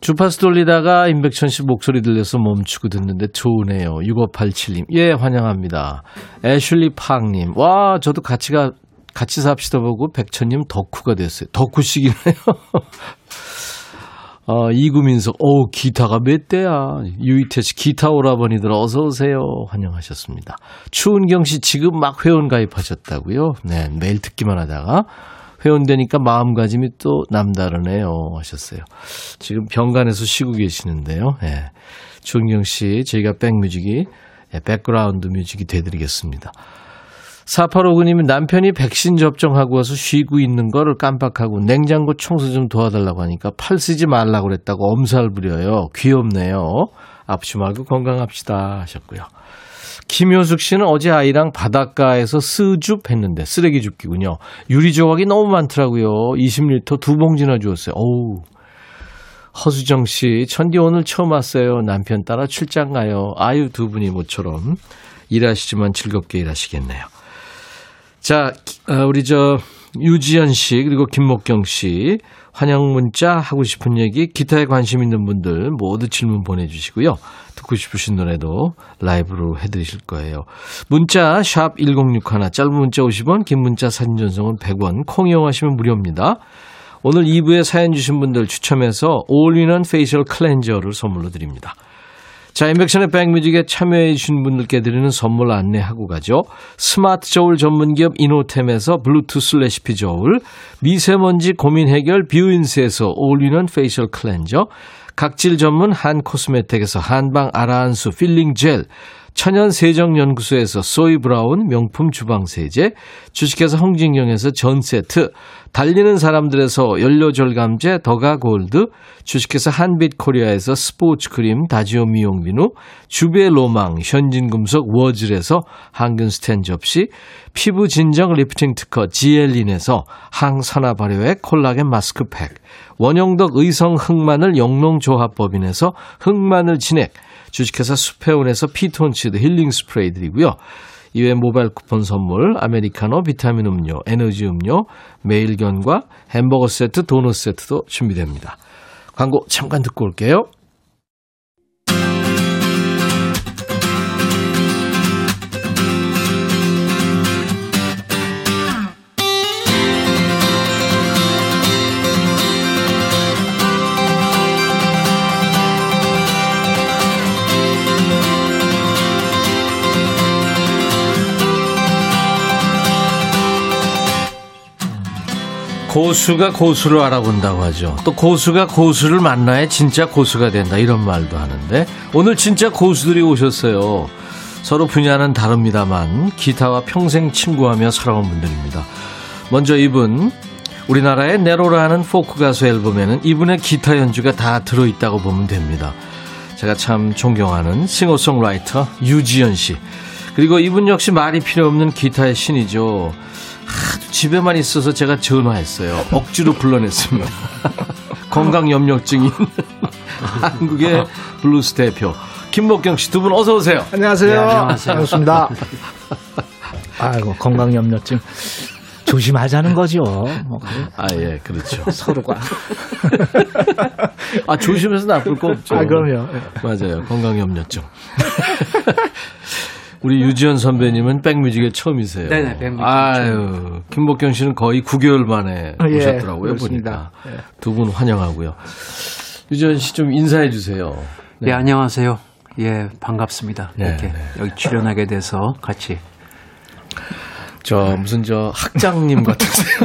[SPEAKER 1] 주파수 돌리다가 임백천 씨 목소리 들려서 멈추고 듣는데 좋으네요. 6587님. 예, 환영합니다. 애슐리 팡님. 와, 저도 같이 가, 같이 삽시다 보고 백천님 덕후가 됐어요. 덕후식이네요. <laughs> 어, 이구민석, 오, 기타가 몇 대야. 유이태 씨, 기타 오라버니들 어서오세요. 환영하셨습니다. 추은경 씨, 지금 막 회원 가입하셨다고요? 네, 매일 듣기만 하다가 회원되니까 마음가짐이 또 남다르네요. 하셨어요. 지금 병간에서 쉬고 계시는데요. 예. 추은경 씨, 저희가 백뮤직이, 예, 백그라운드 뮤직이 되드리겠습니다. 4859님이 남편이 백신 접종하고 와서 쉬고 있는 거를 깜빡하고 냉장고 청소 좀 도와달라고 하니까 팔 쓰지 말라고 그랬다고 엄살 부려요. 귀엽네요. 아프지 말고 건강합시다 하셨고요. 김효숙 씨는 어제 아이랑 바닷가에서 쓰줍 했는데 쓰레기 줍기군요. 유리 조각이 너무 많더라고요. 20리터 두 봉지나 주었어요. 어우. 허수정 씨, 천디 오늘 처음 왔어요. 남편 따라 출장 가요. 아유, 두 분이 모처럼 일하시지만 즐겁게 일하시겠네요. 자, 어, 우리 저 유지연 씨 그리고 김목경 씨 환영 문자 하고 싶은 얘기 기타에 관심 있는 분들 모두 질문 보내주시고요. 듣고 싶으신 노래도 라이브로 해드리실 거예요. 문자 샵 1061, 짧은 문자 50원, 긴 문자 사진 전송은 100원, 콩 이용하시면 무료입니다. 오늘 2부에 사연 주신 분들 추첨해서 all-in-one facial cleanser를 선물로 드립니다. 자, 임백천의 백뮤직에 참여해주신 분들께 드리는 선물 안내하고 가죠. 스마트 저울 전문 기업 이노템에서 블루투스 레시피 저울, 미세먼지 고민 해결 뷰인스에서 all-in-one facial cleanser, 각질 전문 한 코스메틱에서 한방 아라한수 필링 젤, 천연 세정연구소에서 소이 브라운 명품 주방 세제, 주식회사 홍진경에서 전 세트, 달리는 사람들에서 연료 절감제 더가 골드, 주식회사 한빛 코리아에서 스포츠 크림 다지오 미용 비누, 주부의 로망 현진금속 워즐에서 항균 스텐 접시, 피부 진정 리프팅 특허 지엘린에서 항산화 발효액 콜라겐 마스크팩, 원형덕 의성 흑마늘 영농조합법인에서 흑마늘 진액, 주식회사 수페온에서 피톤치드 힐링 스프레이 드리고요. 이외 모바일 쿠폰 선물, 아메리카노, 비타민 음료, 에너지 음료, 매일견과 햄버거 세트, 도넛 세트도 준비됩니다. 광고 잠깐 듣고 올게요. 고수가 고수를 알아본다고 하죠. 또 고수가 고수를 만나야 진짜 고수가 된다 이런 말도 하는데 오늘 진짜 고수들이 오셨어요. 서로 분야는 다릅니다만 기타와 평생 친구하며 살아온 분들입니다. 먼저 이분 우리나라의 네로라는 포크 가수 앨범에는 이분의 기타 연주가 다 들어있다고 보면 됩니다. 제가 참 존경하는 싱어송라이터 유지연 씨. 그리고 이분 역시 말이 필요 없는 기타의 신이죠. 하도 집에만 있어서 제가 전화했어요. 억지로 불러냈습니다. <laughs> 건강염려증인 <laughs> 한국의 블루스 대표 김목경 씨 두 분 어서 오세요.
[SPEAKER 5] 안녕하세요. 네, 안녕하세요. 반갑습니다. <laughs> 아이고 건강염려증 조심하자는 거죠. 뭐
[SPEAKER 1] 아, 예, 그렇죠.
[SPEAKER 5] 서로가.
[SPEAKER 1] 아, 조심해서 나쁠 거 없죠.
[SPEAKER 5] 아, 그럼요.
[SPEAKER 1] 맞아요. 건강염려증. 우리 유지연 선배님은 백뮤직에 처음이세요.
[SPEAKER 6] 네네, 백뮤직
[SPEAKER 1] 아유, 김복경 씨는 거의 9개월 만에
[SPEAKER 5] 예,
[SPEAKER 1] 오셨더라고요,
[SPEAKER 5] 그렇습니다.
[SPEAKER 1] 보니까. 두분 환영하고요. 유지연 씨좀 인사해 주세요.
[SPEAKER 6] 네. 안녕하세요. 예, 반갑습니다.
[SPEAKER 1] 네,
[SPEAKER 6] 이렇게
[SPEAKER 1] 네.
[SPEAKER 6] 여기 출연하게 돼서 같이.
[SPEAKER 1] 저 무슨 저 학장님 같으세요.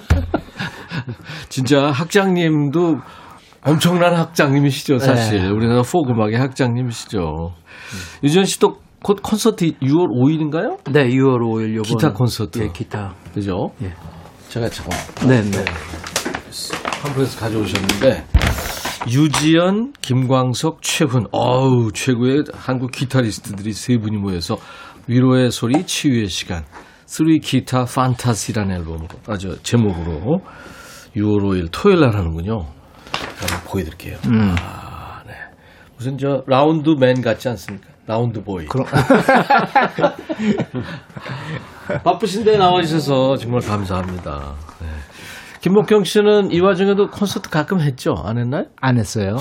[SPEAKER 1] <laughs> 진짜 학장님도 엄청난 학장님이시죠, 사실.
[SPEAKER 5] 네.
[SPEAKER 1] 우리나라 음악의 학장님이시죠. 유지연 씨도 곧 콘서트 6월 5일인가요?
[SPEAKER 6] 네, 6월 5일 요번
[SPEAKER 1] 기타 콘서트.
[SPEAKER 6] 예, 기타.
[SPEAKER 1] 그죠?
[SPEAKER 6] 예.
[SPEAKER 1] 제가 잠깐
[SPEAKER 6] 네, 네.
[SPEAKER 1] 한국에서 가져오셨는데 유지연, 김광석, 최훈, 어우 최고의 한국 기타리스트들이 세 분이 모여서 위로의 소리, 치유의 시간, three guitar fantasy라는 앨범으로 아주 제목으로 6월 5일 토요일 날 하는군요. 한번 보여드릴게요. 아, 네. 무슨 저 라운드 맨 같지 않습니까? 라운드 보이.
[SPEAKER 5] 그럼 <laughs>
[SPEAKER 1] 바쁘신데 나와주셔서 정말 감사합니다. 네. 김목경 씨는 이 와중에도 콘서트 가끔 했죠? 안 했나요?
[SPEAKER 5] 안 했어요.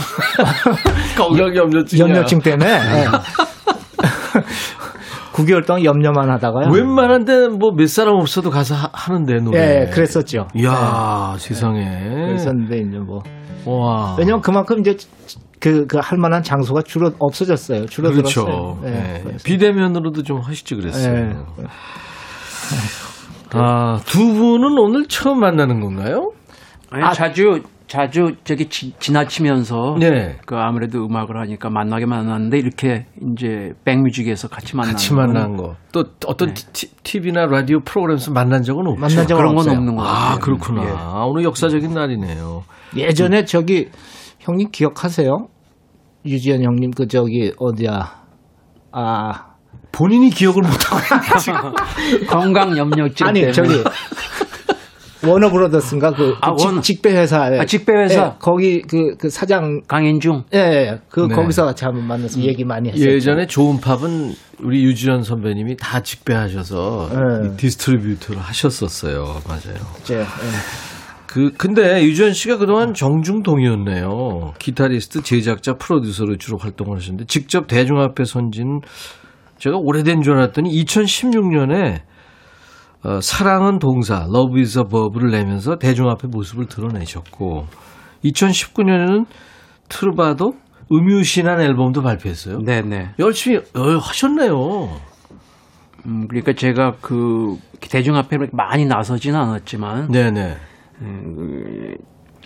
[SPEAKER 5] <laughs>
[SPEAKER 1] 건강 염려증.
[SPEAKER 5] 염려증 때문에. <laughs> 네. 9개월 동안 염려만 하다가요.
[SPEAKER 1] 웬만한 데는 뭐 몇 사람 없어도 가서 하, 는데 노래.
[SPEAKER 5] 예, 그랬었죠.
[SPEAKER 1] 이야, 세상에.
[SPEAKER 5] 그랬었는데 이제 뭐
[SPEAKER 1] 와.
[SPEAKER 5] 왜냐면 그만큼 이제 그, 그 할 만한 장소가 줄어 없어졌어요. 줄어들었어요.
[SPEAKER 1] 그렇죠.
[SPEAKER 5] 예,
[SPEAKER 1] 네.
[SPEAKER 5] 그래서.
[SPEAKER 1] 비대면으로도 좀 하시지 그랬어요.
[SPEAKER 5] 예.
[SPEAKER 1] 아, 두 분은 오늘 처음 만나는 건가요?
[SPEAKER 6] 아니,
[SPEAKER 5] 아.
[SPEAKER 6] 자주 자주 저기 지, 지나치면서
[SPEAKER 1] 네.
[SPEAKER 6] 그 아무래도 음악을 하니까 만나게 만났는데 이렇게 이제 백뮤직에서 같이 만나는
[SPEAKER 1] 같이 만난 거. 또 어떤 티, TV나 라디오 프로그램에서 만난 적은 없죠.
[SPEAKER 5] 만난 적은
[SPEAKER 6] 그런 건
[SPEAKER 5] 없어요.
[SPEAKER 6] 없는 것 같아요.
[SPEAKER 1] 아, 그렇구나. 오늘 역사적인 날이네요.
[SPEAKER 5] 예전에 저기 형님 기억하세요? 유지연 형님 그 저기 어디야? 아
[SPEAKER 1] 본인이 기억을 못하고 <laughs>
[SPEAKER 6] 건강 염려증
[SPEAKER 5] 아니
[SPEAKER 6] 때문에.
[SPEAKER 5] 저기 Warner Brothers인가 그,
[SPEAKER 6] 아,
[SPEAKER 5] 직-
[SPEAKER 6] 원-
[SPEAKER 5] 직배 회사에
[SPEAKER 6] 아, 직배 회사?
[SPEAKER 5] 예, 거기 그, 그 사장
[SPEAKER 6] 강인중.
[SPEAKER 5] 예, 예, 그
[SPEAKER 1] 네.
[SPEAKER 5] 거기서 같이 한번 만나서 얘기 많이 했었죠.
[SPEAKER 1] 예전에 좋은 팝은 우리 유지연 선배님이 다 직배하셔서
[SPEAKER 5] 네.
[SPEAKER 1] 이 distributor를 하셨었어요. 맞아요.
[SPEAKER 5] 예, 예.
[SPEAKER 1] 그 근데 유지연 씨가 그동안 정중동이었네요. 기타리스트, 제작자, 프로듀서로 주로 활동을 하셨는데 직접 대중 앞에 선진 제가 오래된 줄 알았더니 2016년에 어, 사랑은 동사, Love is a verb를 내면서 대중 앞에 모습을 드러내셨고 2019년에는 트르바도 음유신한 앨범도 발표했어요.
[SPEAKER 6] 네네.
[SPEAKER 1] 열심히 어, 하셨네요.
[SPEAKER 6] 음, 그러니까 제가 그 대중 앞에 많이 나서지는 않았지만
[SPEAKER 1] 네네.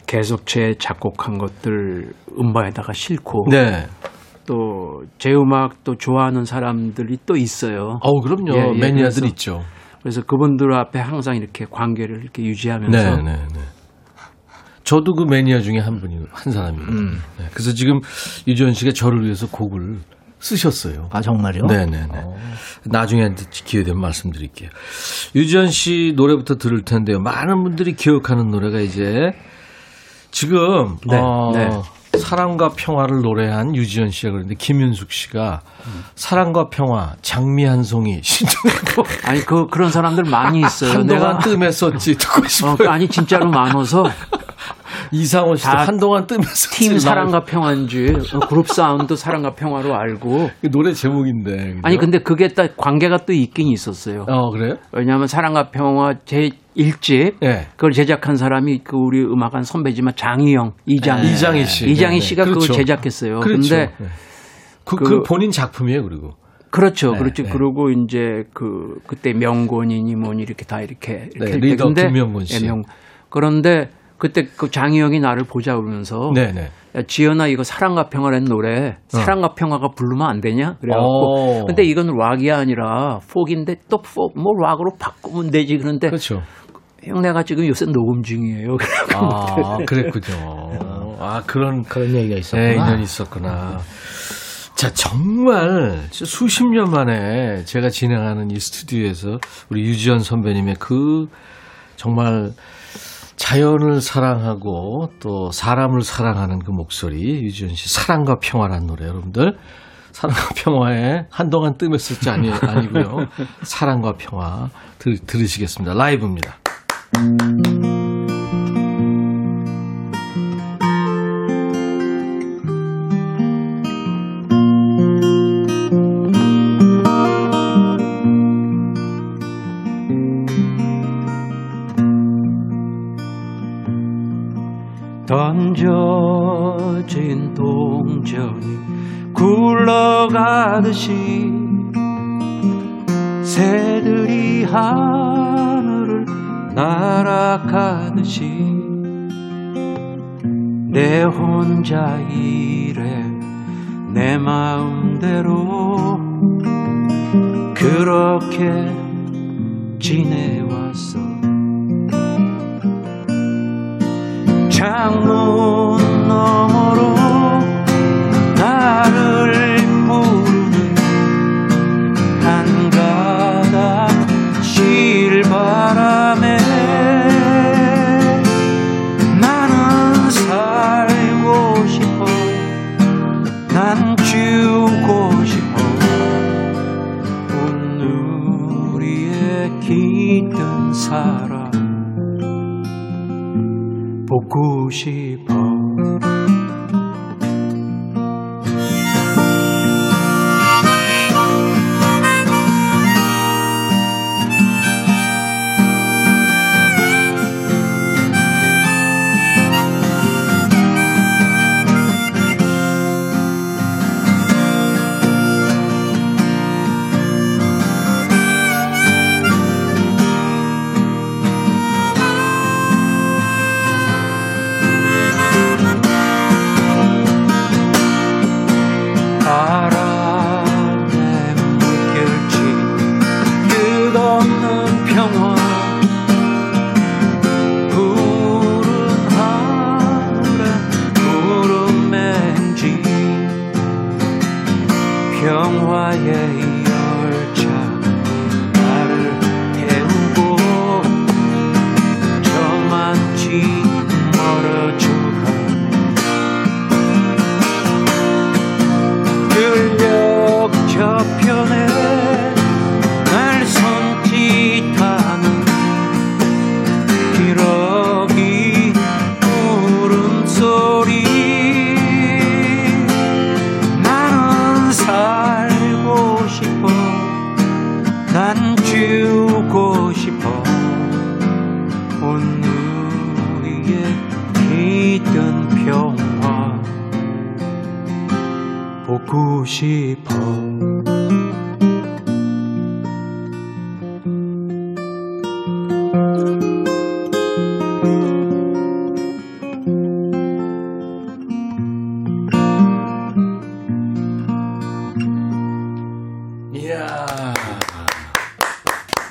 [SPEAKER 6] 계속 제 작곡한 것들 음반에다가 싣고
[SPEAKER 1] 네.
[SPEAKER 6] 또제 음악 또 좋아하는 사람들이 또 있어요.
[SPEAKER 1] 어우 그럼요.
[SPEAKER 6] 예, 예,
[SPEAKER 1] 매니아들
[SPEAKER 6] 그래서-
[SPEAKER 1] 있죠.
[SPEAKER 6] 그래서 그분들 앞에 항상 이렇게 관계를 이렇게 유지하면서
[SPEAKER 1] 네 네 네. 저도 그 매니아 중에 한 분이 한 사람이에요.
[SPEAKER 6] 음.
[SPEAKER 1] 네, 그래서 지금 유지원 씨가 저를 위해서 곡을 쓰셨어요.
[SPEAKER 5] 아 정말요?
[SPEAKER 1] 네네네. 나중에 기회 되면 말씀드릴게요. 유지현 씨 노래부터 들을 텐데요. 많은 분들이 기억하는 노래가 이제 지금
[SPEAKER 6] 네,
[SPEAKER 1] 어,
[SPEAKER 6] 네.
[SPEAKER 1] 사랑과 평화를 노래한 유지현 씨가 그런데 김윤숙 씨가 사랑과 평화 장미 한 송이 신청했고 <laughs>
[SPEAKER 6] 아니 그 그런 사람들 많이 있어요.
[SPEAKER 1] 한동안
[SPEAKER 6] 내가
[SPEAKER 1] 뜸했었지 듣고
[SPEAKER 6] 어,
[SPEAKER 1] 싶어요.
[SPEAKER 6] 아니 진짜로 많아서
[SPEAKER 1] 이상호 씨도
[SPEAKER 6] 다
[SPEAKER 1] 한동안 뜸했었지.
[SPEAKER 6] 팀 사랑과 평화인지 어, 그룹 사운드 사랑과 평화로 알고
[SPEAKER 1] 그 노래 제목인데. 그죠?
[SPEAKER 6] 아니 근데 그게 딱 관계가 또 있긴 있었어요.
[SPEAKER 1] 어 그래요?
[SPEAKER 6] 왜냐하면 사랑과 평화 제 1집
[SPEAKER 1] 네.
[SPEAKER 6] 그걸 제작한 사람이 그 우리 음악한 선배지만 장희영 이장희
[SPEAKER 1] 이장희 씨.
[SPEAKER 6] 이장희
[SPEAKER 1] 네, 네.
[SPEAKER 6] 씨가 그걸
[SPEAKER 1] 그렇죠.
[SPEAKER 6] 제작했어요.
[SPEAKER 1] 그렇죠.
[SPEAKER 6] 근데
[SPEAKER 1] 네. 그,
[SPEAKER 6] 그-
[SPEAKER 1] 그 본인 작품이에요, 그리고.
[SPEAKER 6] 그렇죠,
[SPEAKER 1] 네,
[SPEAKER 6] 그렇죠.
[SPEAKER 1] 네.
[SPEAKER 6] 그리고 이제 그 그때 명곤이니 뭐니 이렇게 다 이렇게 이렇게
[SPEAKER 1] 네. 리더 김명곤 씨.
[SPEAKER 6] 예, 명- 그런데 그때 그 장희영이 나를 보자 그러면서
[SPEAKER 1] 네네.
[SPEAKER 6] 야, 지연아 이거 사랑과 평화라는 노래 사랑과 평화가 부르면 안 되냐?
[SPEAKER 1] 어.
[SPEAKER 6] 그래갖고 근데 이건 락이 아니라 폭인데 또폭뭐 락으로 바꾸면 되지 그런데
[SPEAKER 1] 그렇죠.
[SPEAKER 6] 형 내가 지금 요새 녹음 중이에요.
[SPEAKER 1] 아, 그랬군요. <laughs> 아, 그런
[SPEAKER 5] 그런 얘기가
[SPEAKER 1] 네,
[SPEAKER 5] 있었구나.
[SPEAKER 1] 인연이 있었구나. 자, 정말 수십 년 만에 제가 진행하는 이 스튜디오에서 우리 유지연 선배님의 그 정말 자연을 사랑하고 또 사람을 사랑하는 그 목소리, 유지연 씨 사랑과 평화라는 노래 여러분들. 사랑과 평화에 한동안 뜸했을지 아니, 아니고요. 사랑과 평화 들, 들으시겠습니다. 라이브입니다.
[SPEAKER 6] 굴러가듯이 새들이 하늘을 날아가듯이 내 혼자 일해 내 마음대로 그렇게 지내왔어. 창문 너머로 보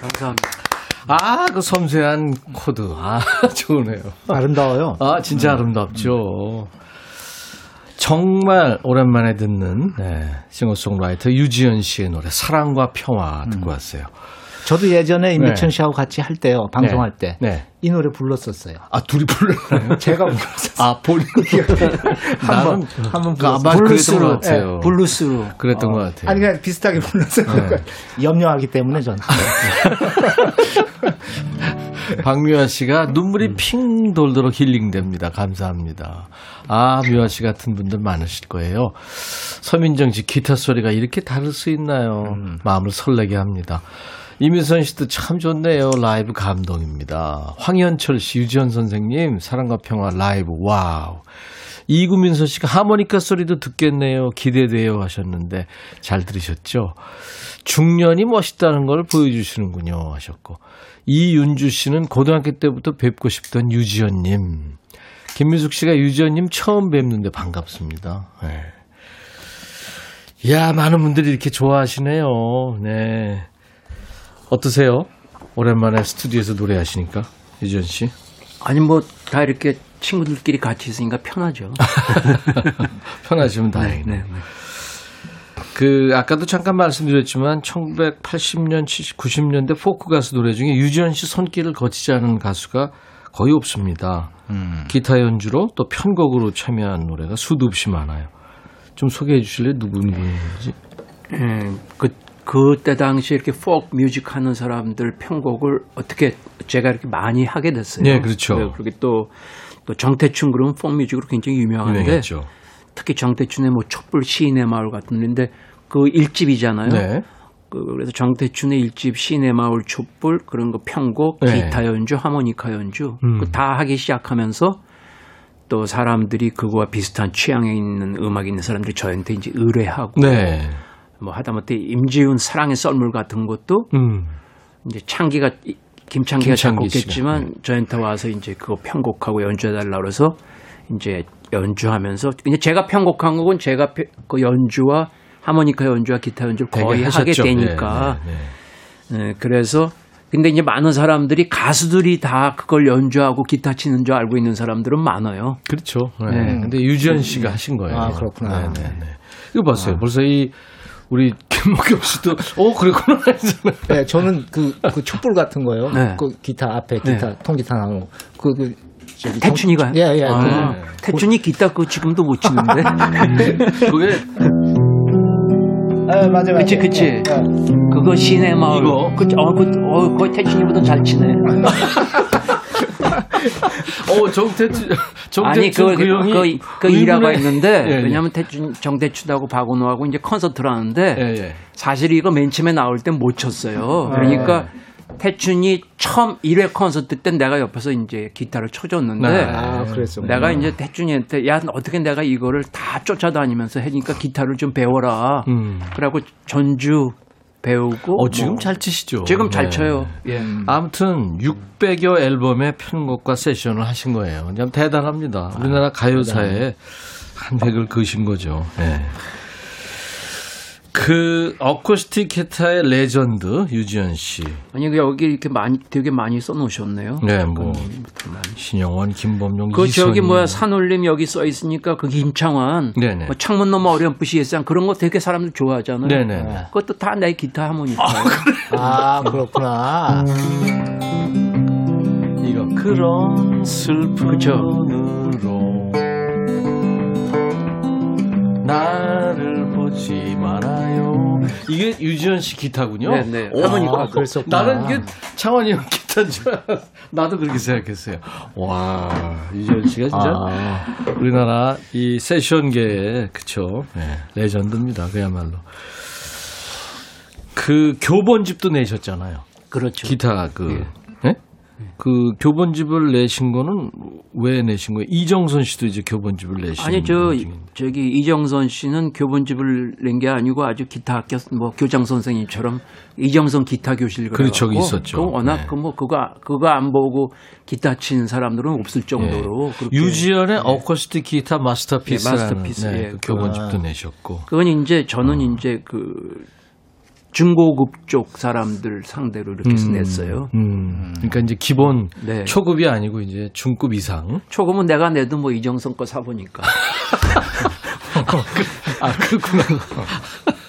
[SPEAKER 6] 감사합니다.
[SPEAKER 1] 아, 그 섬세한 코드. 아, <laughs> 좋으네요.
[SPEAKER 5] 아름다워요.
[SPEAKER 1] 아, 진짜 아름답죠. 정말 오랜만에 듣는 네, 싱어송라이터 유지연 씨의 노래 사랑과 평화 듣고 왔어요.
[SPEAKER 5] 저도 예전에 임백천 씨하고 같이 할 때요. 방송할
[SPEAKER 1] 네.
[SPEAKER 5] 때.
[SPEAKER 1] 네.
[SPEAKER 5] 이 노래 불렀었어요.
[SPEAKER 1] 아, 둘이 불렀나요? <laughs>
[SPEAKER 5] 제가 불렀었어요.
[SPEAKER 1] 아, 본인 <laughs> 나는
[SPEAKER 5] 한번
[SPEAKER 1] 그 그랬던 것 같아요.
[SPEAKER 6] 블루스로
[SPEAKER 1] 그랬던 것 같아요.
[SPEAKER 5] 아니 그냥 비슷하게 불렀어요. <laughs> 염려하기 때문에 저는.
[SPEAKER 1] 박미화 씨가 눈물이 핑 돌도록 힐링됩니다. 감사합니다. 아, 미화 씨 같은 분들 많으실 거예요. 서민정 씨 기타 소리가 이렇게 다를 수 있나요? 마음을 설레게 합니다. 이민선 씨도 참 좋네요. 라이브 감동입니다. 황현철 씨, 유지연 선생님, 사랑과 평화 라이브, wow. 이구민서 씨가 하모니카 소리도 듣겠네요. 기대돼요 하셨는데 잘 들으셨죠? 중년이 멋있다는 걸 보여주시는군요 하셨고 이윤주 씨는 고등학교 때부터 뵙고 싶던 유지연님 김미숙 씨가 유지연님 처음 뵙는데 반갑습니다. 네. 이야 많은 분들이 이렇게 좋아하시네요. 네 어떠세요? 오랜만에 스튜디오에서 노래하시니까 유지연 씨
[SPEAKER 6] 아니 뭐 다 이렇게 친구들끼리 같이 있으니까 편하죠. <laughs>
[SPEAKER 1] 편하시면 다행이네요.
[SPEAKER 6] 네, 네.
[SPEAKER 1] 그 아까도 잠깐 말씀드렸지만 1980년, 70, 90년대 포크 가수 노래 중에 유지연 씨 손길을 거치지 않은 가수가 거의 없습니다. 기타 연주로 또 편곡으로 참여한 노래가 수도 없이 많아요. 좀 소개해 주실래요? 누구 누구인지?
[SPEAKER 6] 예, 그 그때 당시 이렇게 포크 뮤직 하는 사람들 편곡을 어떻게 제가 이렇게 많이 하게 됐어요.
[SPEAKER 1] 네, 그렇죠.
[SPEAKER 6] 그리고 또, 또 정태춘 그런 포크 뮤직으로 굉장히 유명한데
[SPEAKER 1] 유명했죠.
[SPEAKER 6] 특히 정태춘의 뭐 촛불 시인의 마을 같은 데인데 그 일집이잖아요.
[SPEAKER 1] 네.
[SPEAKER 6] 그 그래서 정태춘의 일집 시인의 마을 촛불 그런 거 편곡,
[SPEAKER 1] 네.
[SPEAKER 6] 기타 연주, 하모니카 연주
[SPEAKER 1] 음.
[SPEAKER 6] 그다 하기 시작하면서 또 사람들이 그거와 비슷한 취향에 있는 음악이 있는 사람들이 저한테 이제 의뢰하고
[SPEAKER 1] 네.
[SPEAKER 6] 뭐 하다못해 임지훈 사랑의 썰물 같은 것도
[SPEAKER 1] 음.
[SPEAKER 6] 이제 창기가 김창기가
[SPEAKER 1] 김창기
[SPEAKER 6] 작곡했지만 저한테 와서 이제 그거 편곡하고 연주해 달라 그래서 이제 연주하면서 그냥 제가 편곡한 곡은 제가 펴- 그 연주와 하모니카 연주와 기타 연주를 거의 하게. 되니까
[SPEAKER 1] 네, 네, 네.
[SPEAKER 6] 네, 그래서 근데 이제 많은 사람들이 가수들이 다 그걸 연주하고 기타 치는 줄 알고 있는 사람들은 많아요.
[SPEAKER 1] 그렇죠. 네.
[SPEAKER 6] 네.
[SPEAKER 1] 근데 유지연 씨가 하신 거예요.
[SPEAKER 5] 아, 그렇구나.
[SPEAKER 1] 네, 네, 네. 이거 봤어요. 벌써 이 우리 김목경 씨도 어 그랬구나 했잖아요.
[SPEAKER 5] 네, 저는 그, 그 촛불 같은 거요.
[SPEAKER 6] 네.
[SPEAKER 5] 그 기타 앞에 기타 통기타 나오고 그, 그
[SPEAKER 6] 태춘이가요?
[SPEAKER 5] 예, 예.
[SPEAKER 6] 아,
[SPEAKER 5] 그-
[SPEAKER 6] 태춘이 기타 그 지금도 못 치는데. <laughs>
[SPEAKER 1] 그게
[SPEAKER 5] 아, 맞아, 맞아.
[SPEAKER 6] 그치, 그치.
[SPEAKER 5] 예, 예.
[SPEAKER 6] 그거 시내 마을.
[SPEAKER 1] 이거?
[SPEAKER 6] 그, 어, 그, 어, 거의 태춘이보다 잘 치네. <laughs>
[SPEAKER 1] 어 정태춘 정태춘
[SPEAKER 6] 아니, 그,
[SPEAKER 1] 그 형이
[SPEAKER 6] 그, 그 일화가 있는데,
[SPEAKER 1] 예, 예.
[SPEAKER 6] 왜냐면 태춘, 정태춘하고 박은호하고 이제 콘서트를 하는데,
[SPEAKER 1] 예, 예.
[SPEAKER 6] 사실 이거 맨 처음에 나올 땐못 쳤어요. 그러니까 태춘이 처음 1회 콘서트 때 내가 옆에서 이제 기타를 쳐줬는데,
[SPEAKER 1] 네.
[SPEAKER 5] 아.
[SPEAKER 6] 내가 이제 태준이한테 야 어떻게 내가 이거를 다 쫓아다니면서 하니까 기타를 좀 배워라.
[SPEAKER 1] 음.
[SPEAKER 6] 그래갖고 전주 배우고
[SPEAKER 1] 어 지금
[SPEAKER 6] 뭐
[SPEAKER 1] 잘 치시죠.
[SPEAKER 6] 지금 잘
[SPEAKER 1] 네.
[SPEAKER 6] 쳐요. 예.
[SPEAKER 1] 아무튼 600여 앨범의 편곡과 세션을 하신 거예요. 참 대단합니다. 우리나라 가요사에 한 획을 그으신 거죠. 네. 그 어쿠스틱 기타의 레전드 유지연 씨.
[SPEAKER 6] 아니 여기 이렇게 많이 되게 많이 써놓으셨네요.
[SPEAKER 1] 네, 뭐 신형원, 김범룡,
[SPEAKER 6] 그 저기. 뭐야 산울림 여기 써 있으니까 그 김창완,
[SPEAKER 1] 네네.
[SPEAKER 6] 뭐 창문 너머 어렴풋이 옛 생각 그런 거 되게 사람들 좋아하잖아요.
[SPEAKER 1] 네네.
[SPEAKER 6] 그것도 다 내 기타 하모니카.
[SPEAKER 5] 아, 그렇구나.
[SPEAKER 1] 이거 그런 슬픈
[SPEAKER 6] 그쵸.
[SPEAKER 1] 나를 보지 말아요. 이게 유지연 씨 기타군요.
[SPEAKER 6] 네네.
[SPEAKER 1] 오,
[SPEAKER 6] 하모니카.
[SPEAKER 5] 아, 그랬었구나.
[SPEAKER 1] 나는 이게 창원이 형 기타인 줄 알았어. 나도 그렇게 생각했어요. 와, 유지연 씨가 진짜
[SPEAKER 5] 아,
[SPEAKER 1] 우리나라 이 세션계의 그쵸 네, 레전드입니다. 그야말로. 그 교본집도 내셨잖아요.
[SPEAKER 6] 그렇죠.
[SPEAKER 1] 기타 그 네? 그 교본집을 내신 거는 왜 내신 거예요? 이정선 씨도 이제 교본집을 내신
[SPEAKER 6] 아니
[SPEAKER 1] 저분 중인데.
[SPEAKER 6] 저기 이정선 씨는 교본집을 낸 게 아니고 아주 기타 학교 뭐 교장 선생님처럼 이정선 기타 교실
[SPEAKER 1] 그렇죠, 있었죠.
[SPEAKER 6] 워낙
[SPEAKER 1] 네.
[SPEAKER 6] 그뭐 그거 그거 안 보고 기타 치는 사람들은 없을 정도로 그렇게
[SPEAKER 1] 예. 유지연의 어쿠스틱 기타 마스터피스라는
[SPEAKER 6] 네, 마스터피스,
[SPEAKER 1] 네,
[SPEAKER 6] 예.
[SPEAKER 1] 그 교본집도 내셨고.
[SPEAKER 6] 그건 이제 저는
[SPEAKER 1] 어.
[SPEAKER 6] 이제 그 중고급 쪽 사람들 상대로 이렇게 해서 냈어요.
[SPEAKER 1] 음, 그러니까 이제 기본
[SPEAKER 6] 네.
[SPEAKER 1] 초급이 아니고 이제 중급 이상.
[SPEAKER 6] 초급은 내가 내도 뭐 이정선 거 사보니까. <laughs>
[SPEAKER 1] 아 그렇구나. <laughs>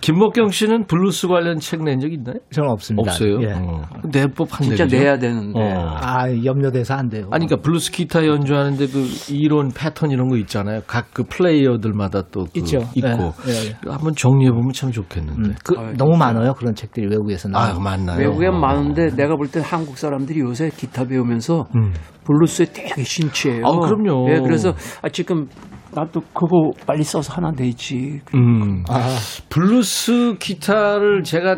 [SPEAKER 1] 김목경 씨는 블루스 관련 책 낸 적 있나요?
[SPEAKER 5] 저는 없습니다.
[SPEAKER 1] 없어요.
[SPEAKER 5] 예.
[SPEAKER 1] 어. 낼 법 한데
[SPEAKER 6] 진짜? 내야 되는데.
[SPEAKER 1] 어.
[SPEAKER 5] 아 염려돼서 안 돼요.
[SPEAKER 1] 아니, 그러니까 블루스 기타 연주하는데 그 이론 패턴 이런 거 있잖아요. 각 그 플레이어들마다 또 그
[SPEAKER 5] 있죠.
[SPEAKER 1] 있고
[SPEAKER 5] 예, 예, 예.
[SPEAKER 1] 한번 정리해 보면 참 좋겠는데.
[SPEAKER 5] 음, 그
[SPEAKER 6] 아,
[SPEAKER 5] 너무 많아요 그런 책들이 외국에서
[SPEAKER 1] 아,
[SPEAKER 5] 나와요.
[SPEAKER 1] 맞나요?
[SPEAKER 6] 외국엔
[SPEAKER 1] 어.
[SPEAKER 6] 많은데 내가 볼 때 한국 사람들이 요새 기타 배우면서
[SPEAKER 1] 음.
[SPEAKER 6] 블루스에 되게 심취해요.
[SPEAKER 1] 아, 그럼요.
[SPEAKER 6] 예, 그래서 아, 지금 나도 그거 빨리 써서 하나 내지.
[SPEAKER 1] 음.
[SPEAKER 5] 아,
[SPEAKER 1] 블루스 기타를 제가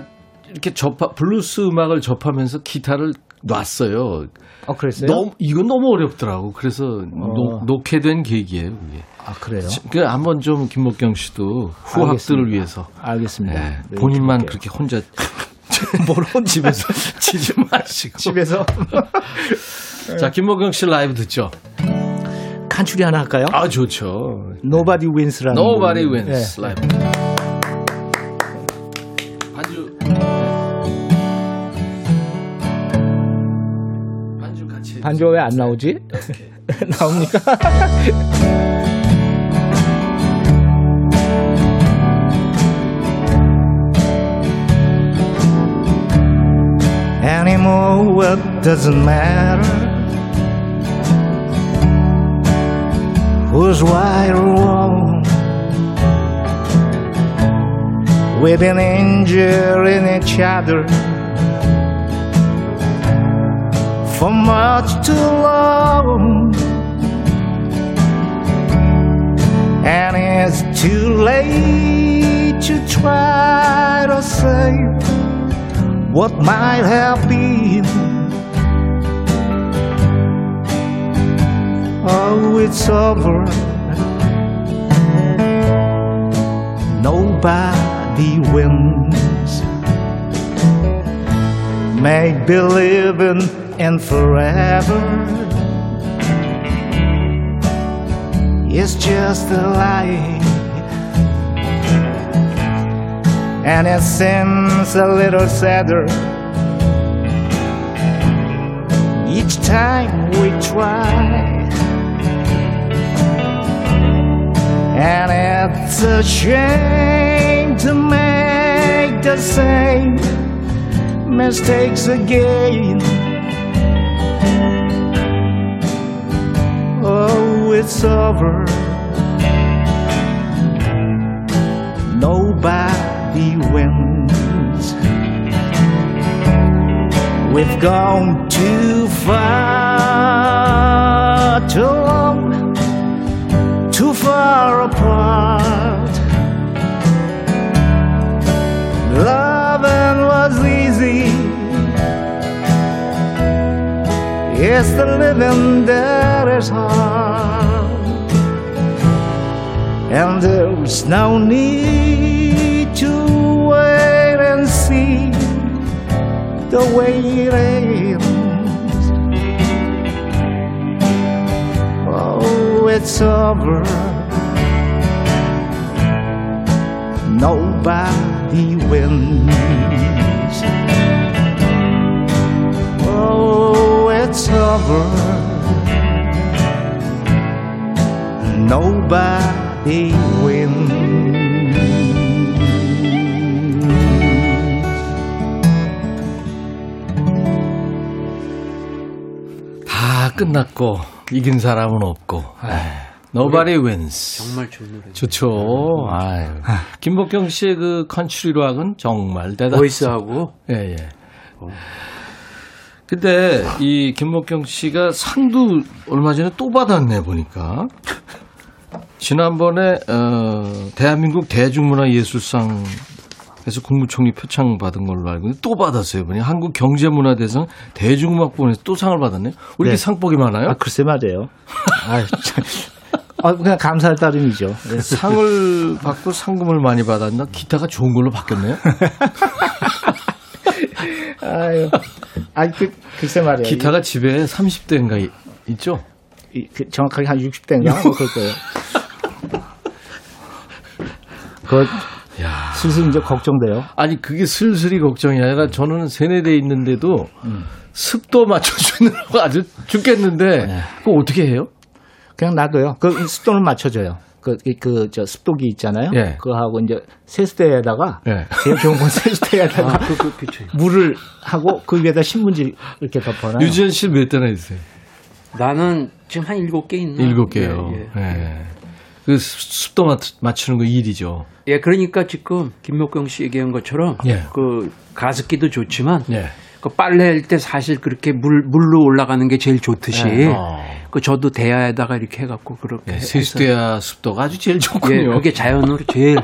[SPEAKER 1] 이렇게 접하 블루스 음악을 접하면서 기타를 놨어요.
[SPEAKER 5] 어 그랬어요?
[SPEAKER 1] 너무 이건 너무 어렵더라고. 그래서 놓, 놓게 된 계기예요. 그게.
[SPEAKER 5] 아 그래요?
[SPEAKER 1] 그 한번 좀 김목경 씨도 후학들을
[SPEAKER 5] 알겠습니다.
[SPEAKER 1] 위해서
[SPEAKER 5] 알겠습니다.
[SPEAKER 1] 예,
[SPEAKER 5] 네,
[SPEAKER 1] 본인만
[SPEAKER 5] 해볼게요.
[SPEAKER 1] 그렇게 혼자 <laughs> 뭘 집에서 <laughs> 치지 마시고.
[SPEAKER 5] 집에서 <laughs>
[SPEAKER 1] 자 김목경 씨 라이브 듣죠.
[SPEAKER 5] 간추리 하나 할까요?
[SPEAKER 1] 아 좋죠.
[SPEAKER 5] Nobody Wins라는
[SPEAKER 1] Nobody
[SPEAKER 5] 곡이-
[SPEAKER 1] wins
[SPEAKER 5] 예.
[SPEAKER 1] 라이브. 반주. 반주 같이.
[SPEAKER 5] 반주가 왜안 나오지? 나옵니까? Anymore, what doesn't matter? Who's right or wrong? We've been injuring each other for much too long. And it's too late to try to save what might have been. Oh, it's over. Nobody wins. Make believing in forever. It's just a lie. And it seems a little sadder each time we try. And it's a shame to make the same mistakes again. Oh, it's over. Nobody wins. We've gone too far, too long, far apart. Loving was easy. It's the living that is hard. And there's no need to wait and see the way it ends. Oh, it's over. Nobody wins. Oh, it's over. Nobody wins.
[SPEAKER 1] 다 끝났고 이긴 사람은 없고. 에이, Nobody wins.
[SPEAKER 6] 정말 좋은 노래.
[SPEAKER 1] 좋죠. 아유. 김복경 씨의 그 컨츄리 락은 정말 대단.
[SPEAKER 6] 보이스하고
[SPEAKER 1] 예, 예. 근데 이 김목경 씨가 상도 얼마 전에 또 받았네 보니까. 지난번에 어 대한민국 대중문화예술상 그래서 국무총리 표창 받은 걸로 알고 있는데 또 받았어요. 이번에 한국 경제문화대상 대중음악부문에서 또 상을 받았네요. 왜 이렇게
[SPEAKER 5] 네.
[SPEAKER 1] 상복이 많아요?
[SPEAKER 5] 아, 글쎄 말이에요. <laughs> 아, 참. 아, 그냥 감사할 따름이죠. 네.
[SPEAKER 1] 상을 받고 상금을 많이 받았나? 기타가 좋은 걸로 바뀌었네요. <laughs>
[SPEAKER 5] 아유. 아, 그, 글쎄 말이에요.
[SPEAKER 1] 기타가 집에 30대인가 있죠?
[SPEAKER 5] 이- 그 정확하게 한 60대인가? 뭐 그럴 거예요. 그,
[SPEAKER 1] 야.
[SPEAKER 5] 슬슬 이제 걱정돼요.
[SPEAKER 1] 아니 그게 슬슬이 걱정이 아니라 저는 세네대 있는데도 습도 맞춰주느라고 아주 죽겠는데 그거 어떻게 해요?
[SPEAKER 5] 그냥 놔둬요. 그 습도는 맞춰줘요. 그, 이- 그, 저, 습도기 있잖아요.
[SPEAKER 1] 예.
[SPEAKER 5] 그거 하고 이제 세수대에다가
[SPEAKER 1] 예.
[SPEAKER 5] 제일 좋은 건 세수대에다가
[SPEAKER 6] 그, 그, 그쵸.
[SPEAKER 5] 물을 하고 그 위에다 신문지 이렇게 덮어놔요.
[SPEAKER 1] 유지현 씨몇 대나 있어요?
[SPEAKER 6] 나는 지금 한 일곱 개 있나?
[SPEAKER 1] 일곱 개요.
[SPEAKER 6] 예, 예.
[SPEAKER 1] 예. 그 습- 습도 맞, 맞추는 거 일이죠.
[SPEAKER 6] 예, 그러니까 지금 김목경 씨 얘기한 것처럼
[SPEAKER 1] 예.
[SPEAKER 6] 그 가습기도 좋지만
[SPEAKER 1] 예.
[SPEAKER 6] 그 빨래할 때 사실 그렇게 물 물로 올라가는 게 제일 좋듯이
[SPEAKER 1] 어.
[SPEAKER 6] 그 저도 대야에다가 이렇게 해갖고 그렇게
[SPEAKER 1] 예,
[SPEAKER 6] 해서
[SPEAKER 1] 세수대야 습도가 아주 제일
[SPEAKER 6] 예,
[SPEAKER 1] 좋군요.
[SPEAKER 6] 그게 자연으로 제일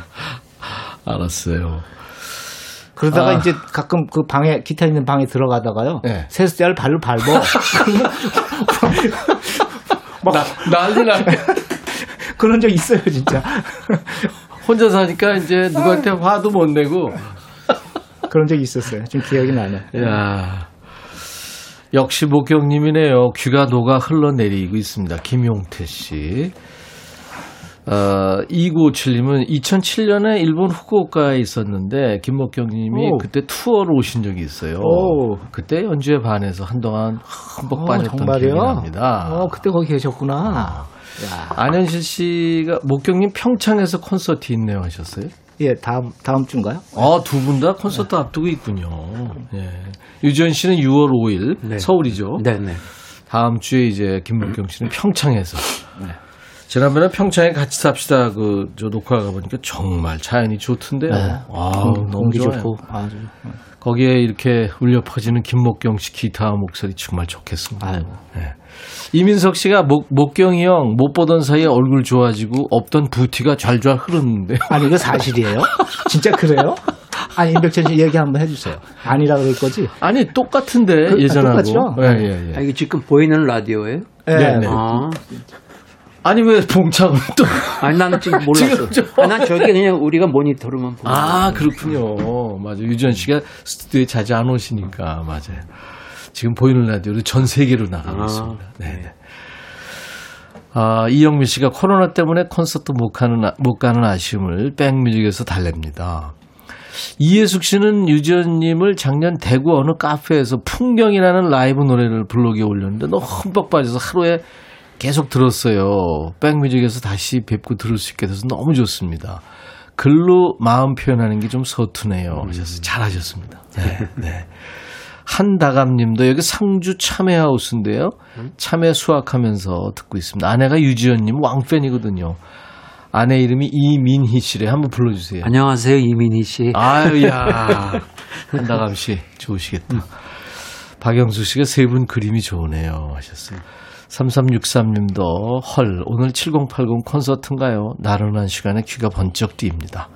[SPEAKER 6] <laughs>
[SPEAKER 1] 알았어요.
[SPEAKER 5] 그러다가
[SPEAKER 1] 아.
[SPEAKER 5] 이제 가끔 그 방에 기타 있는 방에 들어가다가요.
[SPEAKER 1] 예.
[SPEAKER 5] 세수대를 발로 밟어. <laughs>
[SPEAKER 1] 나, 난리 나. <laughs>
[SPEAKER 5] 그런 적 있어요, 진짜.
[SPEAKER 1] 혼자 사니까 이제 누구한테 화도 못 내고.
[SPEAKER 5] 그런 적이 있었어요. 좀 기억이 나네.
[SPEAKER 1] 야 역시 목경님이네요. 귀가 녹아 흘러내리고 있습니다. 김용태 씨. 어, 2957님은 2007년에 일본 후쿠오카에 있었는데 김목경님이
[SPEAKER 5] 오.
[SPEAKER 1] 그때 투어로 오신 적이 있어요.
[SPEAKER 5] 오.
[SPEAKER 1] 그때 연주에 반해서 한동안 흠뻑
[SPEAKER 5] 어,
[SPEAKER 1] 빠졌던
[SPEAKER 5] 정말이요?
[SPEAKER 1] 기억이 납니다.
[SPEAKER 5] 어, 그때 거기 계셨구나. 야.
[SPEAKER 1] 안현실 씨가 목경님 평창에서 콘서트 있네요 하셨어요?
[SPEAKER 5] 예, 다음 다음 주인가요?
[SPEAKER 1] 아, 두 분 다 콘서트 앞두고 있군요. 예. 유지현 씨는 6월 5일
[SPEAKER 6] 네.
[SPEAKER 1] 서울이죠.
[SPEAKER 6] 네 네
[SPEAKER 1] 다음 주에 이제 김문경 씨는 평창에서. 지난번에 평창에 같이 삽시다 그 저 녹화 가보니까 정말 자연이 좋던데요. 아, 너무 좋아요.
[SPEAKER 5] 좋고 아주.
[SPEAKER 1] 거기에 이렇게 울려 퍼지는 김목경 씨 기타 목소리 정말 좋겠습니다.
[SPEAKER 5] 아유.
[SPEAKER 1] 네. 이민석 씨가 목, 목경이 형 못 보던 사이에 얼굴 좋아지고 없던 부티가 잘잘 흐르는데요.
[SPEAKER 5] 아니 이거 사실이에요? 진짜 그래요? 아니 임백천 씨 얘기 한번 해주세요. 아니라 그럴 거지?
[SPEAKER 1] 아니 똑같은데
[SPEAKER 5] 그- 아,
[SPEAKER 1] 예전하고.
[SPEAKER 5] 똑같죠?
[SPEAKER 1] 예, 예, 예.
[SPEAKER 6] 아, 이게 지금 보이는 라디오예요?
[SPEAKER 5] 예.
[SPEAKER 1] 네, 네.
[SPEAKER 6] 아,
[SPEAKER 1] 아니 왜 봉창을 또?
[SPEAKER 6] 아니 나는 지금 몰랐어.
[SPEAKER 1] 지금 저-
[SPEAKER 6] 아, 난 저게 그냥 우리가 모니터로만 보고.
[SPEAKER 1] 아 그렇군요. 맞아 요 유지현 씨가 스튜디오에 자주 안 오시니까 맞아요. 지금 보이는 라디오로 전 세계로 나가고
[SPEAKER 6] 아,
[SPEAKER 1] 있습니다. 네. 아, 이영미 씨가 코로나 때문에 콘서트 못 가는, 아- 못 가는 아쉬움을 백뮤직에서 달랩니다. 이예숙 씨는 유지현님을 작년 대구 어느 카페에서 풍경이라는 라이브 노래를 블로그에 올렸는데 너무 흠뻑 빠져서 하루에 계속 들었어요. 백뮤직에서 다시 뵙고 들을 수 있게 돼서 너무 좋습니다. 글로 마음 표현하는 게 좀 서투네요. 하셨어요. 잘하셨습니다. 네, 네. 한다감님도 여기 상주 참외하우스인데요. 참외 수확하면서 듣고 있습니다. 아내가 유지연님 왕팬이거든요. 아내 이름이 이민희 씨래. 한번 불러주세요.
[SPEAKER 6] 안녕하세요 이민희 씨.
[SPEAKER 1] 아유야 <laughs> 한다감 씨 좋으시겠다. 박영수 씨가 세 분 그림이 좋으네요 하셨어요. 3363님도 헐 오늘 7080 콘서트인가요? 나른한 시간에 귀가 번쩍 띄입니다.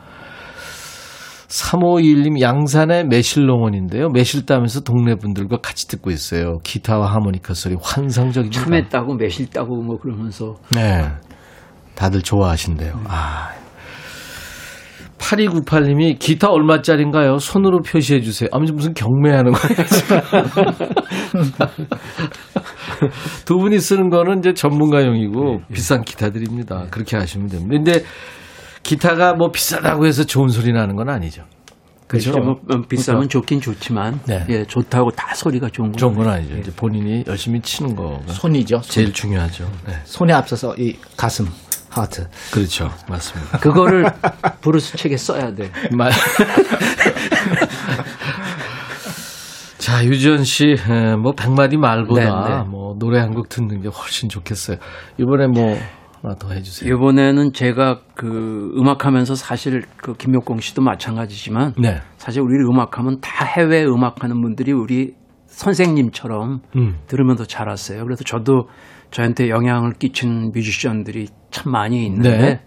[SPEAKER 1] 3521님 양산의 매실농원인데요. 매실 따면서 동네 분들과 같이 듣고 있어요. 기타와 하모니카 소리 환상적입니다.
[SPEAKER 6] 참외 따고 매실 따고 뭐 그러면서
[SPEAKER 1] 네. 다들 좋아하신대요. 아. 8298님이 기타 얼마짜린가요? 손으로 표시해 주세요. 아무튼 무슨 경매하는 거예요. <laughs> <laughs> 두 분이 쓰는 거는 이제 전문가용이고 비싼 기타들입니다. 그렇게 하시면 됩니다. 근데 기타가 뭐 비싸다고 해서 좋은 소리 나는 건 아니죠. 그렇죠?
[SPEAKER 6] 뭐, 어, 비싸면 좋긴 좋지만
[SPEAKER 1] 네.
[SPEAKER 6] 예, 좋다고 다 소리가 좋은 건
[SPEAKER 1] 좋은 건. 아니죠. 이제 본인이 열심히 치는 거가
[SPEAKER 5] 손이죠. 손.
[SPEAKER 1] 제일 중요하죠. 네.
[SPEAKER 5] 손에 앞서서 이 가슴, 하트.
[SPEAKER 1] 그렇죠. 맞습니다.
[SPEAKER 6] 그거를 블루스 책에 써야 돼. <laughs>
[SPEAKER 1] 말. 자, 유지연 씨, 에, 뭐, 백마디 말보다,
[SPEAKER 6] 네, 네.
[SPEAKER 1] 뭐, 노래 한 곡 듣는 게 훨씬 좋겠어요. 이번에 뭐, 하나 더 해주세요.
[SPEAKER 6] 이번에는 제가 그 음악하면서 사실 그 김목경 씨도 마찬가지지만
[SPEAKER 1] 네.
[SPEAKER 6] 사실 우리 음악하면 다 해외 음악하는 분들이 우리 선생님처럼
[SPEAKER 1] 음.
[SPEAKER 6] 들으면서 자랐어요. 그래서 저도 저한테 영향을 끼친 뮤지션들이 참 많이 있는데
[SPEAKER 1] 네.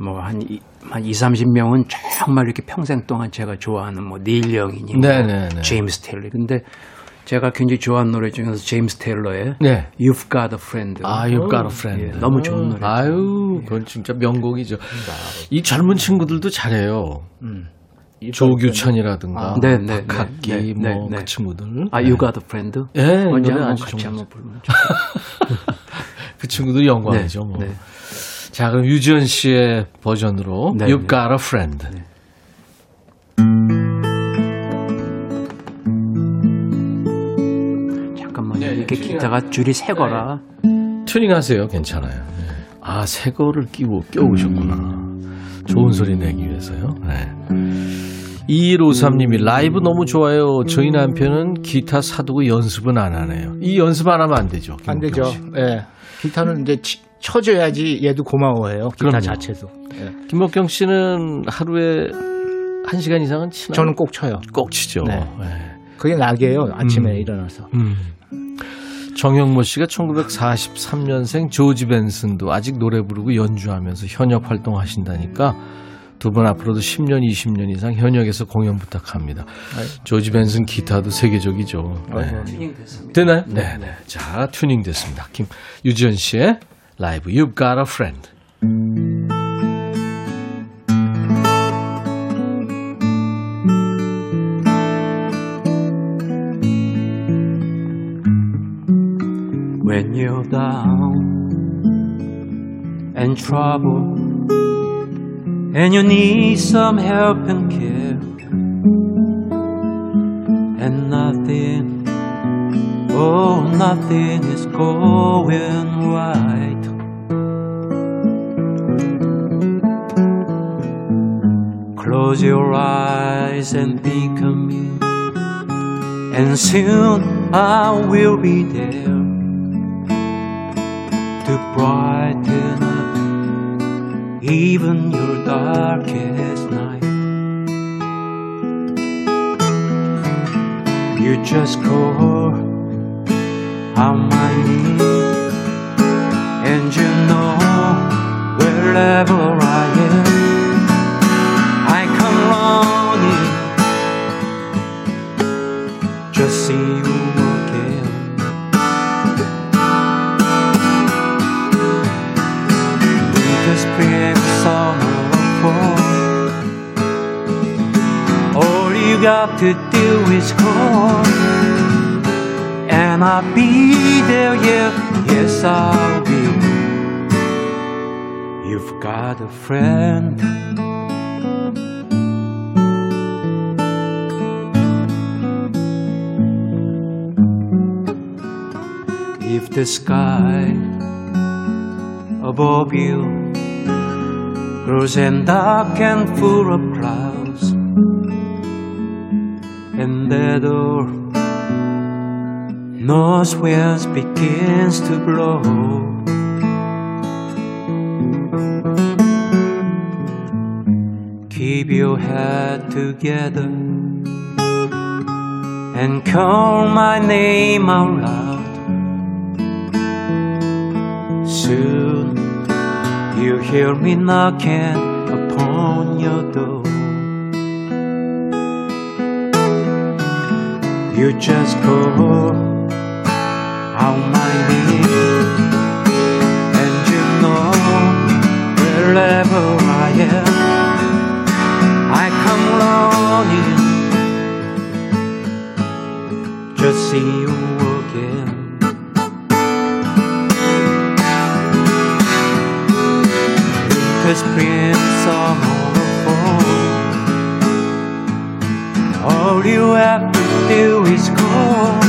[SPEAKER 6] 뭐한 한 2, 30명은 정말 이렇게 평생 동안 제가 좋아하는 뭐 닐 영이니 뭐
[SPEAKER 1] 네네네.
[SPEAKER 6] 제임스 테일러. 근데 제가 굉장히 좋아하는 노래 중에서 제임스 테일러의
[SPEAKER 1] 네.
[SPEAKER 6] You've Got a Friend.
[SPEAKER 1] 아, You've Got a Friend.
[SPEAKER 6] 예, 너무 좋은 노래.
[SPEAKER 1] 아유, 그건 진짜 명곡이죠. 이 젊은 친구들도 잘해요. 조규찬이라든가
[SPEAKER 6] 아, 네, 네,
[SPEAKER 1] 박학기
[SPEAKER 6] 네, 네,
[SPEAKER 1] 뭐
[SPEAKER 6] 네,
[SPEAKER 1] 그
[SPEAKER 6] 네.
[SPEAKER 1] 친구들.
[SPEAKER 6] 아, You Got a Friend?
[SPEAKER 1] 예,
[SPEAKER 6] 언제 한번 같이
[SPEAKER 1] 정말
[SPEAKER 6] 한번 좋겠어요. <laughs>
[SPEAKER 1] 그 친구들 영광이죠. 뭐.
[SPEAKER 6] 네.
[SPEAKER 1] 자, 그럼 유지연 씨의 버전으로
[SPEAKER 6] 네,
[SPEAKER 1] You've
[SPEAKER 6] 네.
[SPEAKER 1] Got a Friend.
[SPEAKER 6] 잠깐만요.
[SPEAKER 1] 네,
[SPEAKER 6] 이게
[SPEAKER 1] 튜닝
[SPEAKER 6] 기타가 줄이 새 거라.
[SPEAKER 1] 튜닝하세요. 괜찮아요. 네. 아, 새 거를 끼고 껴오셨구나. 좋은 소리 내기 위해서요. 네. 2153님이 라이브 너무 좋아요. 저희 남편은 기타 사두고 연습은 안 하네요. 이 연습 안 하면 안 되죠.
[SPEAKER 5] 안 되죠.
[SPEAKER 1] 씨.
[SPEAKER 5] 예. 기타는 이제 치- 쳐줘야지 얘도 고마워해요. 기타
[SPEAKER 1] 그럼요.
[SPEAKER 5] 자체도. 예.
[SPEAKER 1] 김목경 씨는 하루에 한 시간 이상은 치나요?
[SPEAKER 5] 저는 꼭 쳐요.
[SPEAKER 1] 꼭 치죠.
[SPEAKER 5] 네.
[SPEAKER 1] 네.
[SPEAKER 5] 그게 낙이에요. 아침에
[SPEAKER 1] 음.
[SPEAKER 5] 일어나서.
[SPEAKER 1] 음. 정영모 씨가 1943년생 조지 벤슨도 아직 노래 부르고 연주하면서 현역 활동하신다니까 두 분 앞으로도 10년, 20년 이상 현역에서 공연 부탁합니다. 조지 벤슨 기타도 세계적이죠. 네.
[SPEAKER 6] 튜닝 됐습니다.
[SPEAKER 1] 되나요? 네, 네. 자, 튜닝 됐습니다. 김 유지연 씨의 라이브 You've Got a Friend.
[SPEAKER 6] When you're down and troubled, and you need some help and care, and nothing, oh, nothing is going right close your eyes and think of me and soon I will be there to brighten up even your darkest night. You just call out my name, to do is call, and I'll be there. Yeah, yes, I'll be. You've got a friend. If the sky above you grows and dark and full of clouds, door north winds begins to blow. Keep your head together and call my name out loud. Soon you hear me knocking upon your door. You just call out my name, and you know wherever I am, I come longing. Just see you again. Winter, spring, summer, or fall. All you have to do is call,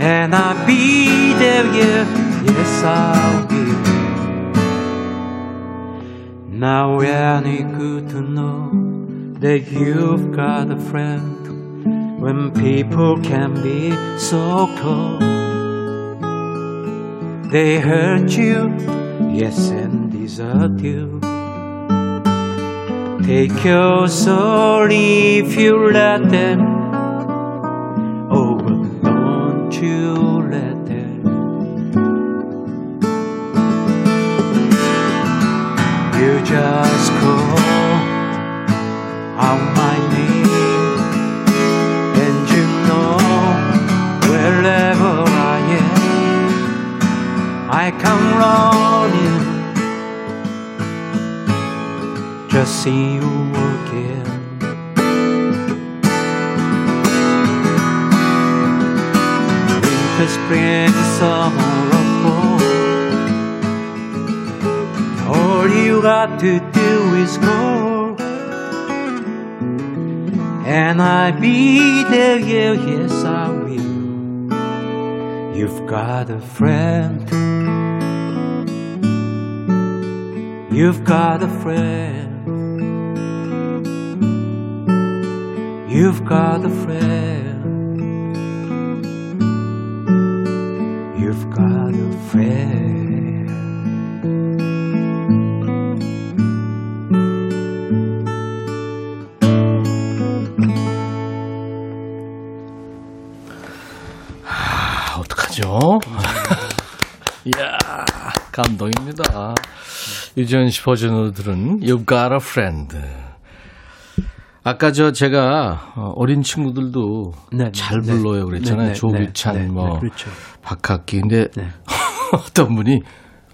[SPEAKER 6] and I'll be there. Yeah, yes, I'll be. Now, any good to know that you've got a friend when people can be so cold. They hurt you, yes, and desert you. Take your soul if you let them. You've got a friend. You've got a friend. You've got a friend.
[SPEAKER 1] 감동입니다. 유지현 씨 버전으로 들은 You've Got a Friend. 아까 저 제가 어, 어린 친구들도
[SPEAKER 6] 네, 네,
[SPEAKER 1] 잘
[SPEAKER 6] 네.
[SPEAKER 1] 불러요 그랬잖아요.
[SPEAKER 6] 네, 네,
[SPEAKER 1] 조규찬,
[SPEAKER 6] 네, 네,
[SPEAKER 1] 뭐
[SPEAKER 6] 네, 그렇죠.
[SPEAKER 1] 박학기. 근데
[SPEAKER 6] 네. <laughs>
[SPEAKER 1] 어떤 분이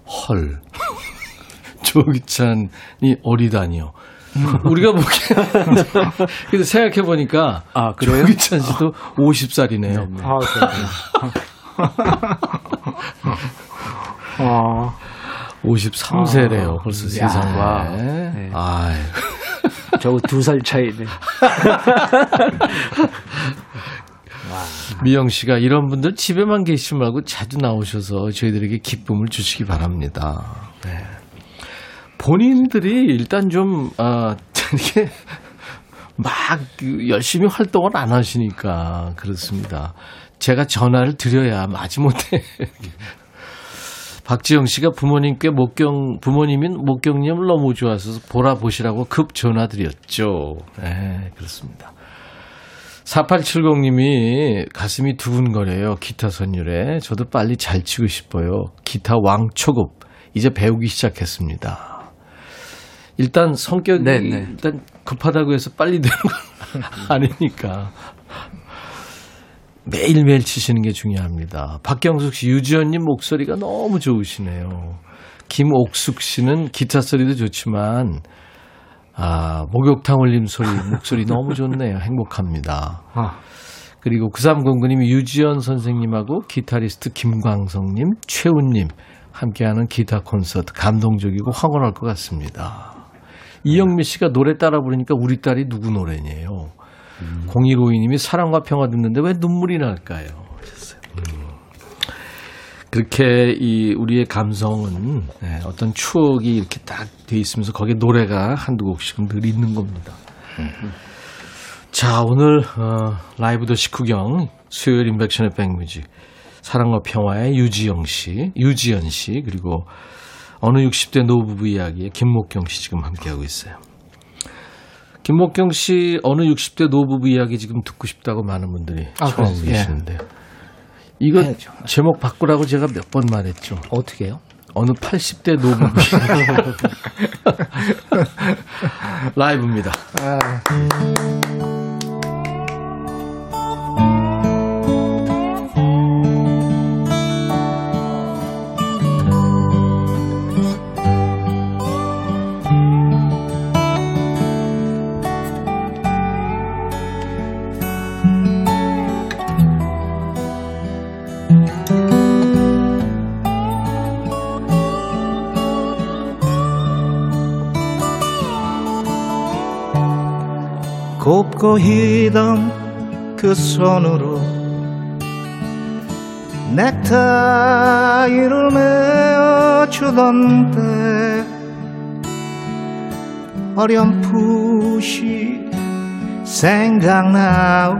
[SPEAKER 1] 헐 <laughs> 조규찬이 어리다니요. 우리가 보기에 그래서 <laughs> 생각해 보니까
[SPEAKER 6] 아?
[SPEAKER 1] 조규찬 씨도 50살이네요.
[SPEAKER 5] 아. 어,
[SPEAKER 1] 53세래요.
[SPEAKER 6] 아,
[SPEAKER 1] 벌써 세상에.
[SPEAKER 6] 와. 네.
[SPEAKER 1] 아이.
[SPEAKER 6] 저거 두 살 차이네. <laughs>
[SPEAKER 1] 미영 씨가 이런 분들 집에만 계시지 말고 자주 나오셔서 저희들에게 기쁨을 주시기 바랍니다. 네. 본인들이 일단 좀, 아, <laughs> 이렇게 막그 열심히 활동을 안 하시니까 그렇습니다. 제가 전화를 드려야 마지못해. 박지영 씨가 부모님께 목경, 부모님인 목경님을 너무 좋아하셔서 보라 보시라고 급 전화 드렸죠. 네, 그렇습니다. 4870님이 가슴이 두근거려요. 기타 선율에. 저도 빨리 잘 치고 싶어요. 기타 왕초급. 이제 배우기 시작했습니다. 일단 성격이
[SPEAKER 6] 네, 네.
[SPEAKER 1] 일단 급하다고 해서 빨리 되는 건 <laughs> 아니니까. 매일매일 치시는 게 중요합니다. 박경숙 씨, 유지연님 목소리가 너무 좋으시네요. 김옥숙 씨는 기타 소리도 좋지만, 아, 목욕탕 올림 소리, 목소리 너무 좋네요. 행복합니다.
[SPEAKER 5] 아.
[SPEAKER 1] 그리고 9309님이 유지연 선생님하고 기타리스트 김광성님, 최훈님 함께하는 기타 콘서트 감동적이고 황홀할 것 같습니다. 이영미 씨가 노래 따라 부르니까 우리 딸이 누구 노래냐요. 0152님이 사랑과 평화 듣는데 왜 눈물이 날까요? 하셨어요. 음. 그렇게 이 우리의 감성은 네, 어떤 추억이 이렇게 딱 돼 있으면서 거기에 노래가 한두 곡씩은 늘 있는 겁니다. 자, 오늘 어, 라이브 도시 구경 수요일 인백션의 백뮤직 사랑과 평화의 유지영 씨, 유지연 씨 그리고 어느 60대 노부부 이야기의 김목경 씨 지금 함께하고 있어요. 김목경 씨 어느 60대 노부부 이야기 지금 듣고 싶다고 많은 분들이
[SPEAKER 5] 아,
[SPEAKER 1] 청하고
[SPEAKER 5] 그래요? 예.
[SPEAKER 1] 계시는데요. 이거
[SPEAKER 5] 해야죠.
[SPEAKER 1] 제목 바꾸라고 제가 몇 번 말했죠.
[SPEAKER 5] 어떻게 해요?
[SPEAKER 1] 어느 80대 노부부 <laughs> <laughs> 라이브입니다.
[SPEAKER 5] 곱고 희던 그 손으로 넥타이를 메어주던데 어렴풋이 생각나오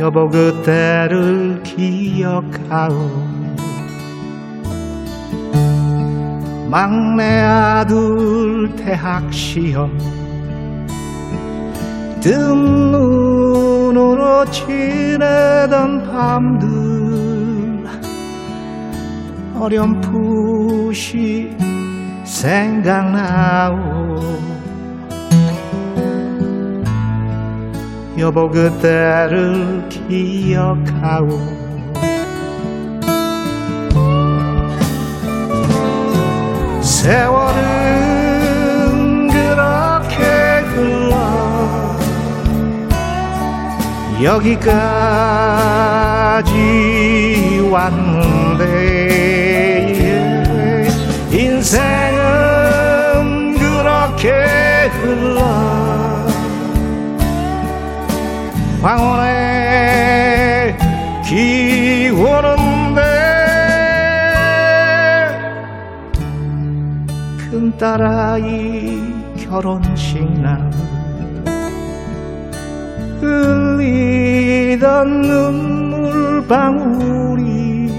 [SPEAKER 5] 여보 그때를 기억하오 막내 아들 대학 시험. 뜬 눈으로 지내던 밤들. 어렴풋이 생각나오. 여보 그때를 기억하오 세월은 그렇게 흘러 여기까지 왔는데 인생은 그렇게 흘러 황혼에 기우는 데 큰딸아이 결혼식 날 흘리던 눈물 방울이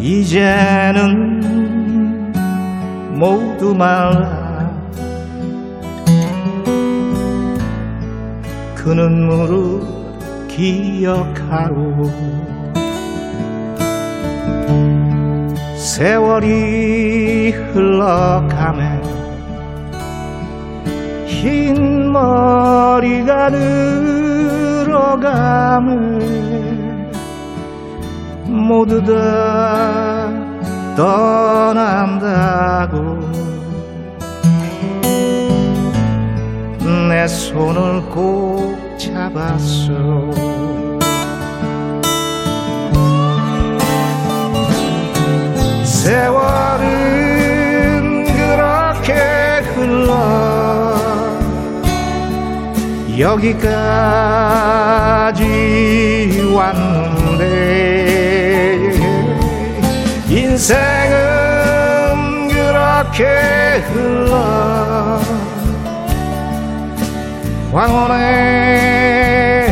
[SPEAKER 5] 이제는 모두 말라. 그 눈물을 기억하고 세월이 흘러가네 흰 머리가 늘어가네 모두 다 떠난다고 내 손을 꼭 잡았어. 그렇게 흘러 여기까지 왔는데 인생은 그렇게 흘러. 황혼에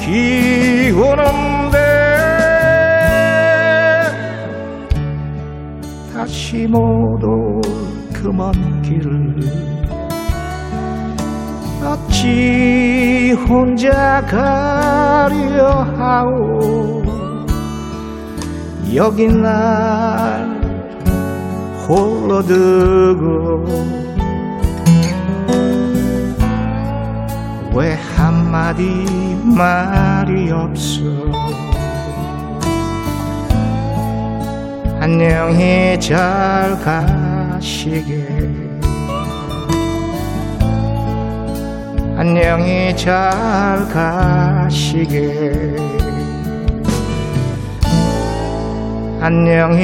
[SPEAKER 5] 기우는데 다시 못 올 그먼 길을 어찌 혼자 가려 하오. 여기 날 홀로 두고 왜 한마디 말이 없어? 안녕히 잘 가시게 안녕히 잘 가시게. 안녕히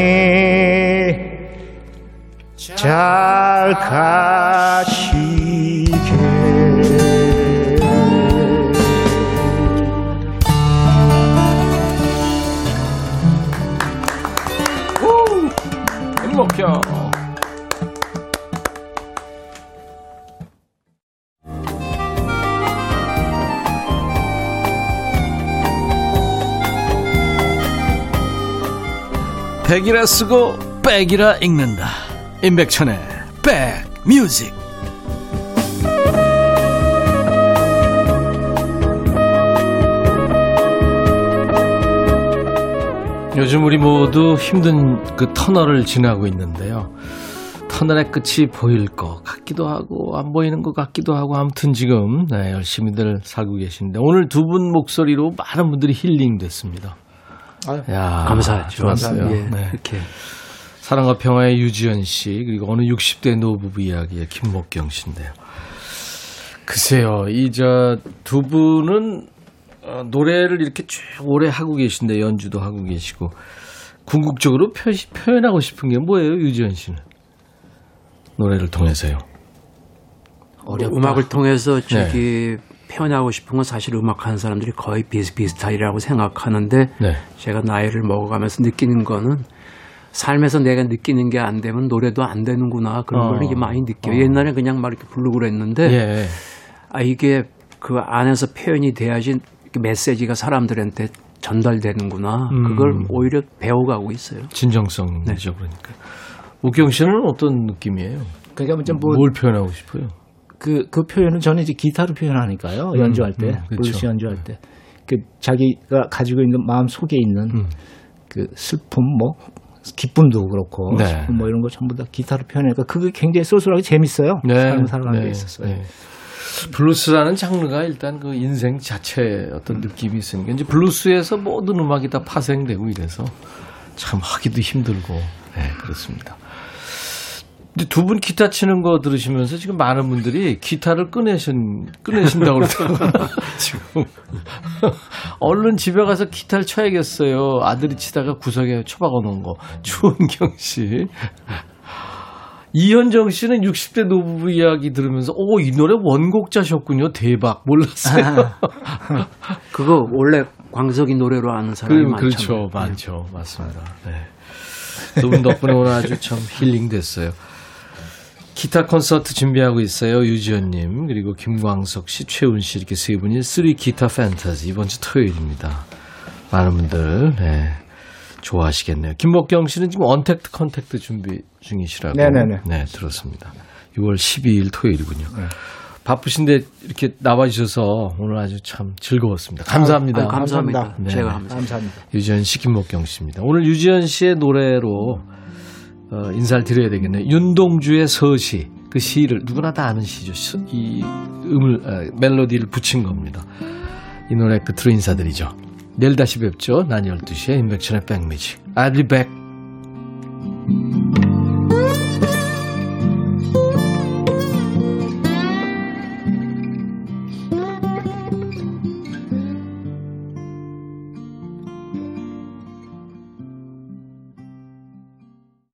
[SPEAKER 5] 잘 가시게.
[SPEAKER 1] 행복해. 백이라 쓰고 백이라 읽는다. 임백천의 백뮤직. 요즘 우리 모두 힘든 그 터널을 지나고 있는데요. 터널의 끝이 보일 것 같기도 하고 안 보이는 것 같기도 하고 아무튼 지금 네, 열심히들 살고 계신데 오늘 두 분 목소리로 많은 분들이 힐링 됐습니다. 야,
[SPEAKER 6] 감사하죠.
[SPEAKER 1] 좋았어요.
[SPEAKER 6] 예,
[SPEAKER 1] 네.
[SPEAKER 6] 이렇게
[SPEAKER 1] 사랑과 평화의 유지연 씨 그리고 어느 60대 노부부 이야기의 김목경 씨인데요. 글쎄요, 이 저 두 분은 어, 노래를 이렇게 쭉 오래 하고 계신데 연주도 하고 계시고 궁극적으로 표, 표현하고 싶은 게 뭐예요, 유지연 씨는? 노래를 통해서요.
[SPEAKER 6] 어렵다. 음악을 통해서 저기 표현하고 싶은 건 사실 음악하는 사람들이 거의 비슷비슷하리라고 생각하는데
[SPEAKER 1] 네.
[SPEAKER 6] 제가 나이를 먹어가면서 느끼는 거는 삶에서 내가 느끼는 게 안 되면 노래도 안 되는구나 그런
[SPEAKER 1] 어.
[SPEAKER 6] 걸 이게 많이 느껴요. 옛날에 그냥 막 이렇게 부르고 그랬는데
[SPEAKER 1] 예.
[SPEAKER 6] 아 이게 그 안에서 표현이 돼야지 그 메시지가 사람들한테 전달되는구나.
[SPEAKER 1] 음.
[SPEAKER 6] 그걸 오히려 배워가고 있어요.
[SPEAKER 1] 진정성이죠, 그러니까. 목경 씨는 어떤 느낌이에요?
[SPEAKER 5] 그러니까 좀 뭐,
[SPEAKER 1] 뭘 표현하고 싶어요?
[SPEAKER 5] 그, 그 표현은 저는 이제 기타로 표현하니까요. 연주할 때,
[SPEAKER 1] 음, 그쵸.
[SPEAKER 5] 블루스 연주할 때. 그 자기가 가지고 있는 마음 속에 있는
[SPEAKER 1] 음.
[SPEAKER 5] 그 슬픔, 뭐, 기쁨도 그렇고,
[SPEAKER 1] 네.
[SPEAKER 5] 슬픔 뭐 이런 거 전부 다 기타로 표현하니까 그게 굉장히 쏠쏠하게 재밌어요. 삶을 살아가는 데 있었어요.
[SPEAKER 1] 네. 블루스라는 장르가 일단 그 인생 자체의 어떤 느낌이 있으니까 이제 블루스에서 모든 음악이 다 파생되고 이래서 참 하기도 힘들고 네, 그렇습니다. 근데 두 분 기타 치는 거 들으시면서 지금 많은 분들이 기타를 꺼내신, 꺼내신다고 그러더라고요. <laughs> 지금. <laughs> 얼른 집에 가서 기타를 쳐야겠어요. 아들이 치다가 구석에 처박아 놓은 거. 추은경 씨. 이현정 씨는 60대 노부부 이야기 들으면서, 오, 이 노래 원곡자셨군요. 대박. 몰랐어요.
[SPEAKER 6] 그거 원래 광석이 노래로 아는 사람이
[SPEAKER 1] 그,
[SPEAKER 6] 많잖아요.
[SPEAKER 1] 그렇죠. 많죠. 맞습니다. 네. 두분 덕분에 오늘 아주 참 힐링 됐어요. 기타 콘서트 준비하고 있어요. 유지연님, 그리고 김광석 씨, 최훈 씨, 이렇게 세 분이 three 기타 판타지. 이번 주 토요일입니다. 많은 분들, 네. 좋아하시겠네요. 김목경 씨는 지금 untact contact 준비 중이시라고.
[SPEAKER 5] 네네네.
[SPEAKER 1] 네, 들었습니다. 6월 12일 토요일이군요. 바쁘신데 이렇게 나와주셔서 오늘 아주 참 즐거웠습니다. 감사합니다.
[SPEAKER 6] 아유, 감사합니다.
[SPEAKER 5] 감사합니다.
[SPEAKER 6] 제가
[SPEAKER 1] 네.
[SPEAKER 6] 감사합니다.
[SPEAKER 5] 감사합니다.
[SPEAKER 1] 유지현 씨, 김목경 씨입니다. 오늘 유지현 씨의 노래로 어, 인사를 드려야 되겠네요. 윤동주의 서시. 그 시를 누구나 다 아는 시죠. 시- 이 음을 어, 멜로디를 붙인 겁니다. 이 노래 끝으로 인사드리죠. 내일 다시 뵙죠. 난 12시에 인백천의 백뮤직. I'll be back.